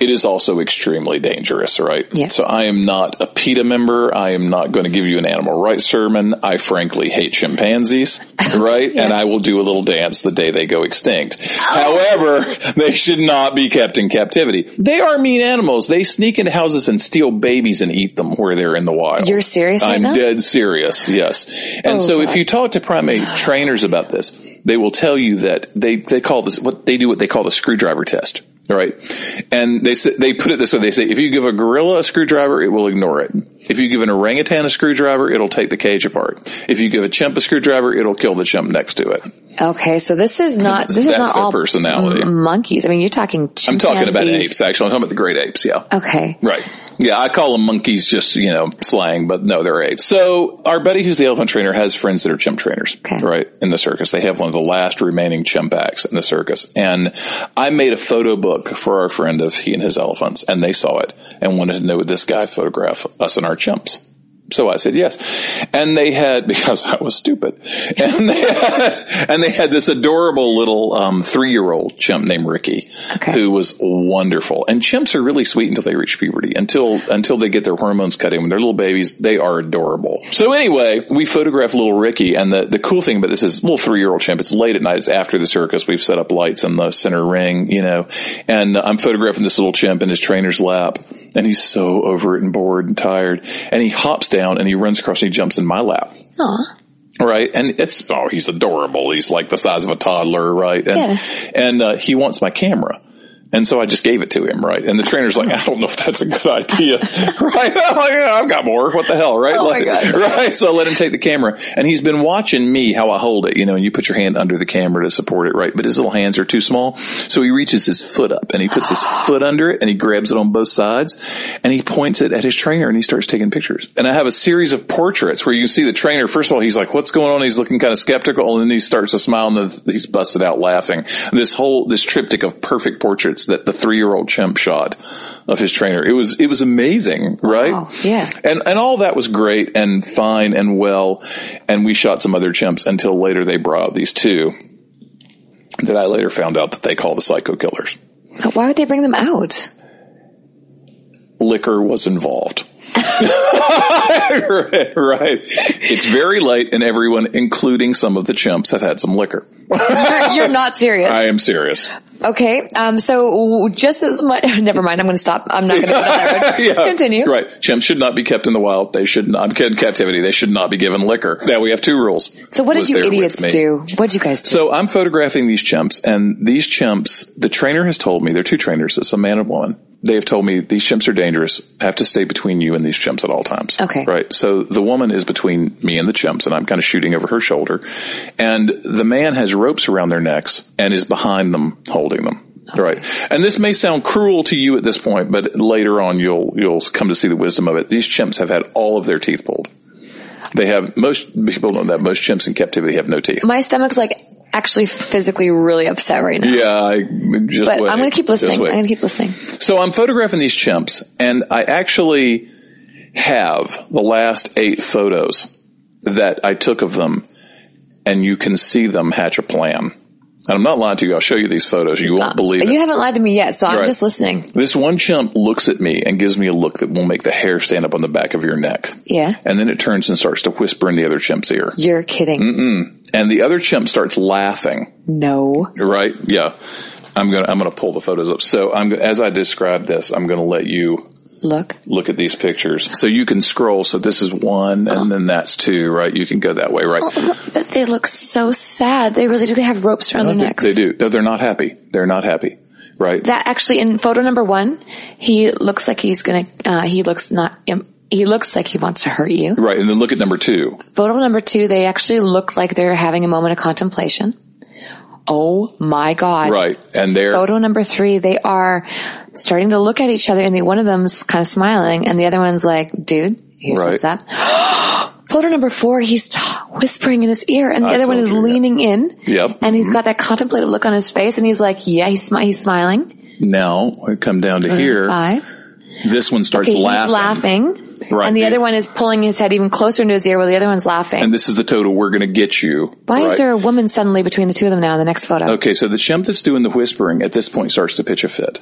It is also extremely dangerous, right? Yeah. So I am not a PETA member. I am not going to give you an animal rights sermon. I frankly hate chimpanzees, right? And I will do a little dance the day they go extinct. However, they should not be kept in captivity. They are mean animals. They sneak into houses and steal babies and eat them where they're in the wild. You're serious right I'm now? dead serious. Yes. And Oh, so if you talk to primate trainers about this, they will tell you that they, they call this, what they do what they call the screwdriver test. All right. And they say, they put it this way. They say, if you give a gorilla a screwdriver, it will ignore it. If you give an orangutan a screwdriver, it'll take the cage apart. If you give a chimp a screwdriver, it'll kill the chimp next to it. Okay. So this is not. This is not all personality. m- monkeys. I mean, you're talking. I'm talking about chimpanzees. apes, actually. I'm talking about the great apes. Yeah. Okay. Right. Yeah, I call them monkeys just, you know, slang, but no, they're apes. So our buddy who's the elephant trainer has friends that are chimp trainers, Okay. right? In the circus. They have one of the last remaining chimp acts in the circus. And I made a photo book for our friend of he and his elephants and they saw it and wanted to know would this guy photograph us and our chimps. So I said yes. And they had, because I was stupid, and they had, and they had this adorable little, um, three year old chimp named Ricky, Okay. who was wonderful. And chimps are really sweet until they reach puberty, until, until they get their hormones cut in. When they're little babies, they are adorable. So anyway, we photographed little Ricky, and the, the cool thing about this is little three year old chimp, it's late at night, it's after the circus, we've set up lights in the center ring, you know, and I'm photographing this little chimp in his trainer's lap, and he's so over it and bored and tired, and he hops down and he runs across and he jumps in my lap. Aw. Right. And it's, oh, he's adorable. He's like the size of a toddler. Right. And, Yeah. and, uh, he wants my camera. And so I just gave it to him, right? And the trainer's like, I don't know if that's a good idea, right? I'm like, yeah, I've got more. What the hell, right? Oh Like. Right. So I let him take the camera, and he's been watching me how I hold it. You know, and you put your hand under the camera to support it, right? But his little hands are too small, so he reaches his foot up and he puts his foot under it and he grabs it on both sides, and he points it at his trainer and he starts taking pictures. And I have a series of portraits where you see the trainer. First of all, he's like, "What's going on?" He's looking kind of skeptical, and then he starts to smile, and then he's busted out laughing. This whole this triptych of perfect portraits that the three year old chimp shot of his trainer. It was it was amazing, right? Wow, yeah. And and all that was great and fine and well. And we shot some other chimps until later they brought out these two that I later found out that they call the psycho killers. Why would they bring them out? Liquor was involved. right. It's very late and everyone, including some of the chimps, have had some liquor. You're, you're not serious. I am serious. Okay. Um, so just as much, never mind. I'm going to stop. I'm not going to go down that road. Continue. Right. Chimps should not be kept in the wild. They should not, in captivity. They should not be given liquor. Now we have two rules. So what did you idiots do? What did you guys do? So I'm photographing these chimps and these chimps, the trainer has told me, they're two trainers, it's a man and woman. They have told me these chimps are dangerous, have to stay between you and these chimps at all times. Okay. Right. So the woman is between me and the chimps and I'm kind of shooting over her shoulder and the man has ropes around their necks and is behind them holding them. Right. And this may sound cruel to you at this point, but later on you'll, you'll come to see the wisdom of it. These chimps have had all of their teeth pulled. They have, most people know that most chimps in captivity have no teeth. My stomach's like actually physically really upset right now. Yeah, I just But wait. I'm going to keep listening. I'm going to keep listening. So I'm photographing these chimps, and I actually have the last eight photos that I took of them, and you can see them hatch a plan. And I'm not lying to you. I'll show you these photos. You won't uh, believe it. You haven't lied to me yet, so I'm just listening. This one chimp looks at me and gives me a look that will make the hair stand up on the back of your neck. Yeah. And then it turns and starts to whisper in the other chimp's ear. You're kidding. And the other chimp starts laughing. No. Right? Yeah. I'm gonna I'm gonna pull the photos up. So I'm as I describe this, I'm gonna let you Look. look at these pictures. So you can scroll. So this is one, and then that's two. Right? You can go that way. Right? But they look so sad. They really do. They have ropes around their necks. They do. No, they're not happy. They're not happy. Right? That actually in photo number one, he looks like he's gonna. Uh, he looks not. Um, he looks like he wants to hurt you. right. And then look at number two. Photo number two, they actually look like they're having a moment of contemplation. Oh my god! Right. And they're Photo number three, they are starting to look at each other, and the one of them's kind of smiling, and the other one's like, "Dude, here's Right. what's up." Photo number four, he's t- whispering in his ear, and the I other one is you, yeah. leaning in. Yep. And he's got that contemplative look on his face, and he's like, "Yeah, he's smi- he's smiling." now we come down to here. Five. This one starts Okay, laughing. he's laughing. Right. And the other one is pulling his head even closer into his ear, while the other one's laughing. And this is the total. We're going to get you. Why right? is there a woman suddenly between the two of them now in the next photo? Okay, so the chimp that's doing the whispering at this point starts to pitch a fit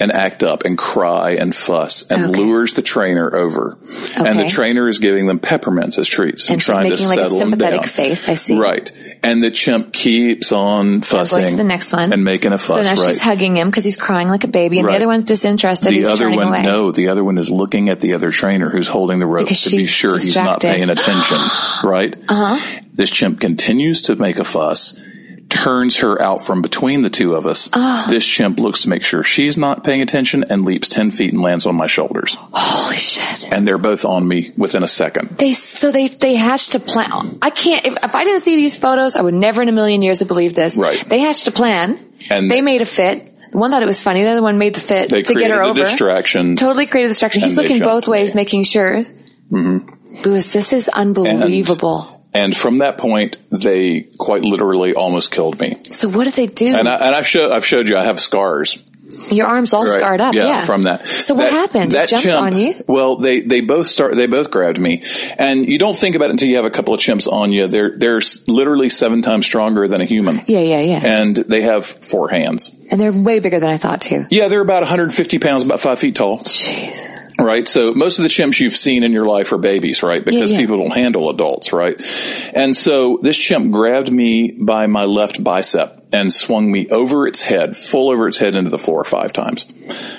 and act up and cry and fuss and Okay. lures the trainer over. And the trainer is giving them peppermints as treats and, And trying to making like a settle them sympathetic down. face, I see. Right. And the chimp keeps on fussing. Going to the next one. And making a fuss. So now right. she's hugging him because he's crying like a baby, and Right. the other one's disinterested. the other one, away. no, the other one is looking at the other trainer who's holding the rope Because to be sure he's not paying attention, right? Uh-huh. This chimp continues to make a fuss, turns her out from between the two of us. This chimp looks to make sure she's not paying attention and leaps 10 feet and lands on my shoulders. Holy shit! And they're both on me within a second. They so they they hatched a plan. I can't. If, if I didn't see these photos, I would never in a million years have believed this. Right. They hatched a plan. And- they made a fit. One thought it was funny. The other one made the fit They to get her over. distraction. Totally created a distraction. He's looking both ways, making sure. Mm-hmm. Louis, this is unbelievable. And from that point, they quite literally almost killed me. so what did they do? And I, and I show, I've showed you I have scars Your arm's all Right. scarred up. Yeah. from that. So what That- happened? That jumped chimp- on you? Well, they they both start. They both grabbed me, and you don't think about it until you have a couple of chimps on you. They're they're literally seven times stronger than a human. Yeah, yeah, yeah. And they have four hands. And they're way bigger than I thought too. Yeah, they're about 150 pounds, about five feet tall. Jeez. Right. So most of the chimps you've seen in your life are babies, right? Because yeah. people don't handle adults, right? And so this chimp grabbed me by my left bicep and swung me over its head, full over its head into the floor five times.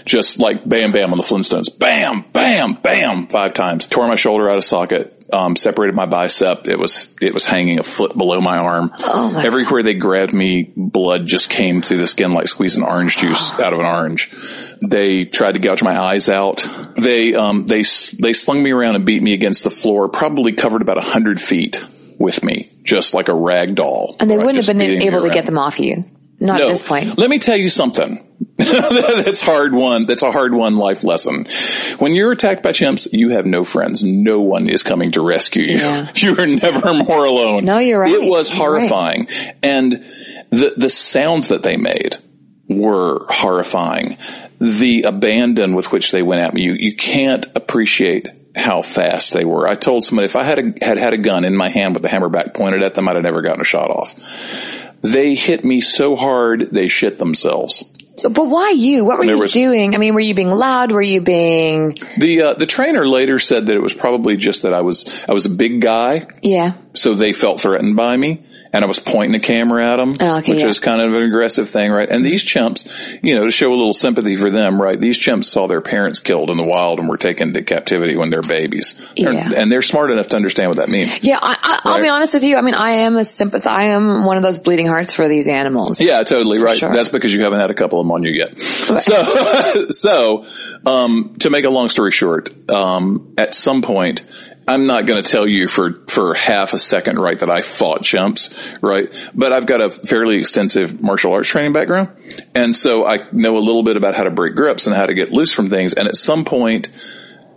Just like bam, bam on the Flintstones. Bam, bam, bam, five times. Tore my shoulder out of socket. Um, separated my bicep. It was, it was hanging a foot below my arm. Oh my Everywhere they grabbed me, blood just came through the skin like squeezing orange juice out of an orange. They tried to gouge my eyes out. They, um, they, they slung me around and beat me against the floor, probably covered about a hundred feet with me, just like a rag doll. And they Right, wouldn't have been able to around. get them off you. Not No. at this point. Let me tell you something. that's hard one. That's a hard one life lesson. When you're attacked by chimps, you have no friends. No one is coming to rescue you. Yeah. You are never more alone. No, you're right. It was You're right. horrifying. And the, the sounds that they made were horrifying. The abandon with which they went at me, you, you can't appreciate how fast they were. I told somebody if I had a, had had a gun in my hand with the hammerback pointed at them, I'd have never gotten a shot off. They hit me so hard, they shit themselves. But why you? What were you was- doing? I mean, were you being loud? Were you being, The, uh, the trainer later said that it was probably just that I was, I was a big guy. yeah. So they felt threatened by me and I was pointing a camera at them, Oh, okay, which yeah. was kind of an aggressive thing, right? And these chimps, you know, to show a little sympathy for them, right? These chimps saw their parents killed in the wild and were taken to captivity when they're babies. They're- Yeah. And they're smart enough to understand what that means. Yeah, I, I, I'll be honest with you. I mean, I am a sympath. I am one of those bleeding hearts for these animals. Yeah, totally right. sure. That's because you haven't had a couple of them on you yet. So, so, um, to make a long story short, um, at some point, I'm not going to tell you for, for half a second, right, that I fought chimps, right? But I've got a fairly extensive martial arts training background. And so I know a little bit about how to break grips and how to get loose from things. And at some point,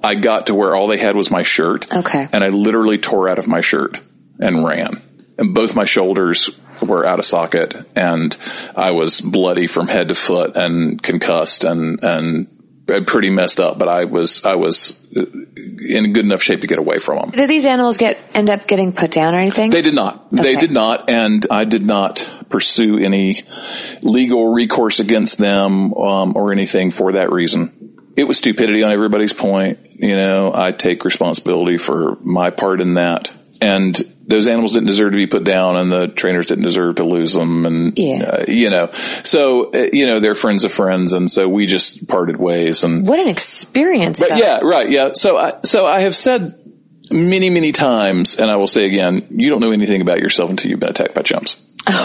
I got to where all they had was my shirt. Okay. And I literally tore out of my shirt and ran. And both my shoulders were out of socket and I was bloody from head to foot and concussed and, and pretty messed up, but I was, I was in good enough shape to get away from them. Did these animals get end up getting put down or anything? They did not. They did not, and I did not pursue any legal recourse against them um, or anything for that reason. It was stupidity on everybody's point. You know, I take responsibility for my part in that. And those animals didn't deserve to be put down, and the trainers didn't deserve to lose them. And Yeah. uh, you know, so uh, you know they're friends of friends, and so we just parted ways. And what an experience. but though. yeah, right, yeah. So I, so I have said many, many times, and I will say again, you don't know anything about yourself until you've been attacked by chumps,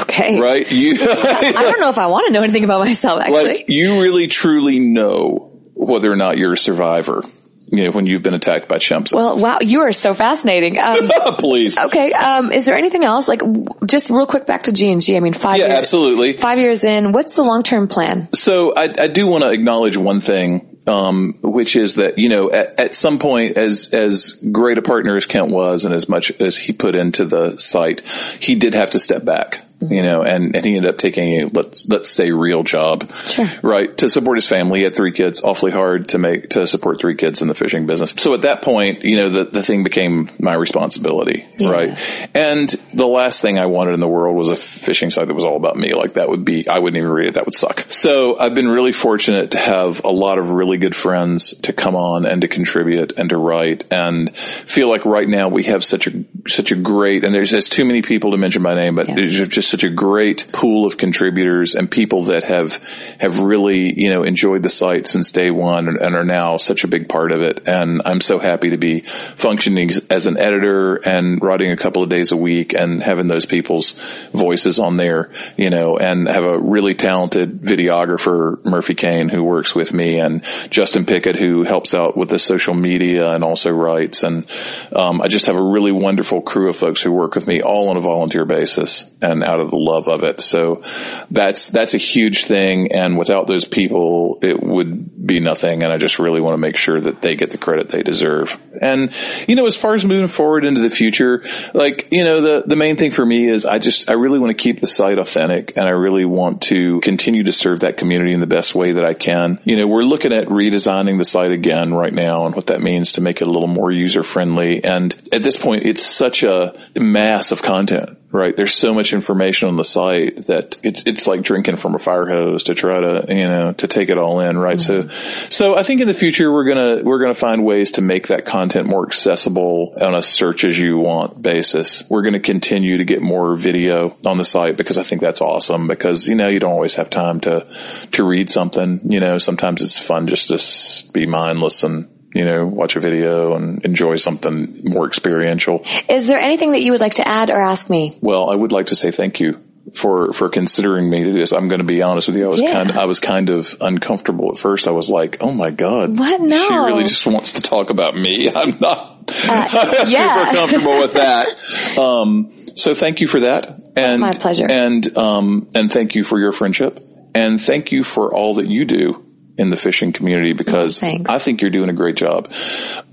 Okay. right? You, I don't know if I want to know anything about myself, actually. like, you really truly know whether or not you're a survivor, you know, when you've been attacked by chumps. well, wow, you are so fascinating. Um, Please. okay. Um, is there anything else? Like, just real quick back to G and G. I mean, five Yeah, years. absolutely. Five years in, what's the long term plan? So I, I do want to acknowledge one thing, um, which is that you know at, at some point, as as great a partner as Kent was, and as much as he put into the site, he did have to step back. You know, and, and he ended up taking a let's let's say real job, Sure. right, to support his family. He had three kids, awfully hard to make to support three kids in the fishing business. So at that point, you know, the the thing became my responsibility, Yeah. right? And the last thing I wanted in the world was a fishing site that was all about me. Like that would be, I wouldn't even read it. That would suck. So I've been really fortunate to have a lot of really good friends to come on and to contribute and to write and feel like right now we have such a, such a great, and there's, there's too many people to mention by name, but Yeah. there's just such a great pool of contributors and people that have, have really, you know, enjoyed the site since day one and, are now such a big part of it. And I'm so happy to be functioning as an editor and writing a couple of days a week and having those people's voices on there, you know, and have a really talented videographer, Murphy Kane, who works with me and Justin Pickett, who helps out with the social media and also writes. And, um, I just have a really wonderful crew of folks who work with me all on a volunteer basis and out of the love of it. So that's, that's a huge thing. And without those people, it would be nothing. And I just really want to make sure that they get the credit they deserve. And, you know, as far as moving forward into the future, like, you know, the, the main thing for me is I just, I really want to keep the site authentic and I really want to continue to serve that community in the best way that I can. You know, we're looking at redesigning the site again right now and what that means to make it a little more user friendly. And at this point, it's such a mass of content right? There's so much information on the site that it's it's like drinking from a fire hose to try to you know to take it all in, right? Mm-hmm. So so I think in the future we're gonna we're gonna find ways to make that content more accessible on a search as you want basis. We're gonna continue to get more video on the site because I think that's awesome because you know you don't always have time to to read something. You know sometimes it's fun just to be mindless and you know, watch a video and enjoy something more experiential. Is there anything that you would like to add or ask me? Well, I would like to say thank you for for considering me to do this. I'm going to be honest with you. I was yeah. kind of, I was kind of uncomfortable at first. I was like, "Oh my god, what? No, she really just wants to talk about me." I'm not uh, yeah. super comfortable with that. Um, so thank you for that, and my pleasure. And um, and thank you for your friendship, and thank you for all that you do in the fishing community because oh, I think you're doing a great job.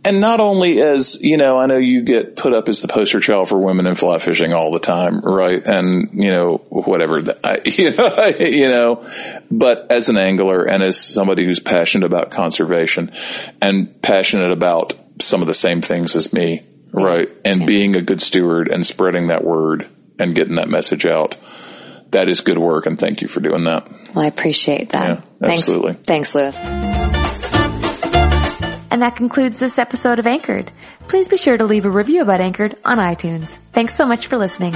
And not only as, you know, I know you get put up as the poster child for women in fly fishing all the time, right? And, you know, whatever, I, you know, you know, but as an angler and as somebody who's passionate about conservation and passionate about some of the same things as me, right? And yeah. being a good steward and spreading that word and getting that message out that is good work and thank you for doing that. Well, I appreciate that. Yeah, Thanks. Absolutely. Thanks, Louis. And that concludes this episode of Anchored. Please be sure to leave a review about Anchored on iTunes. Thanks so much for listening.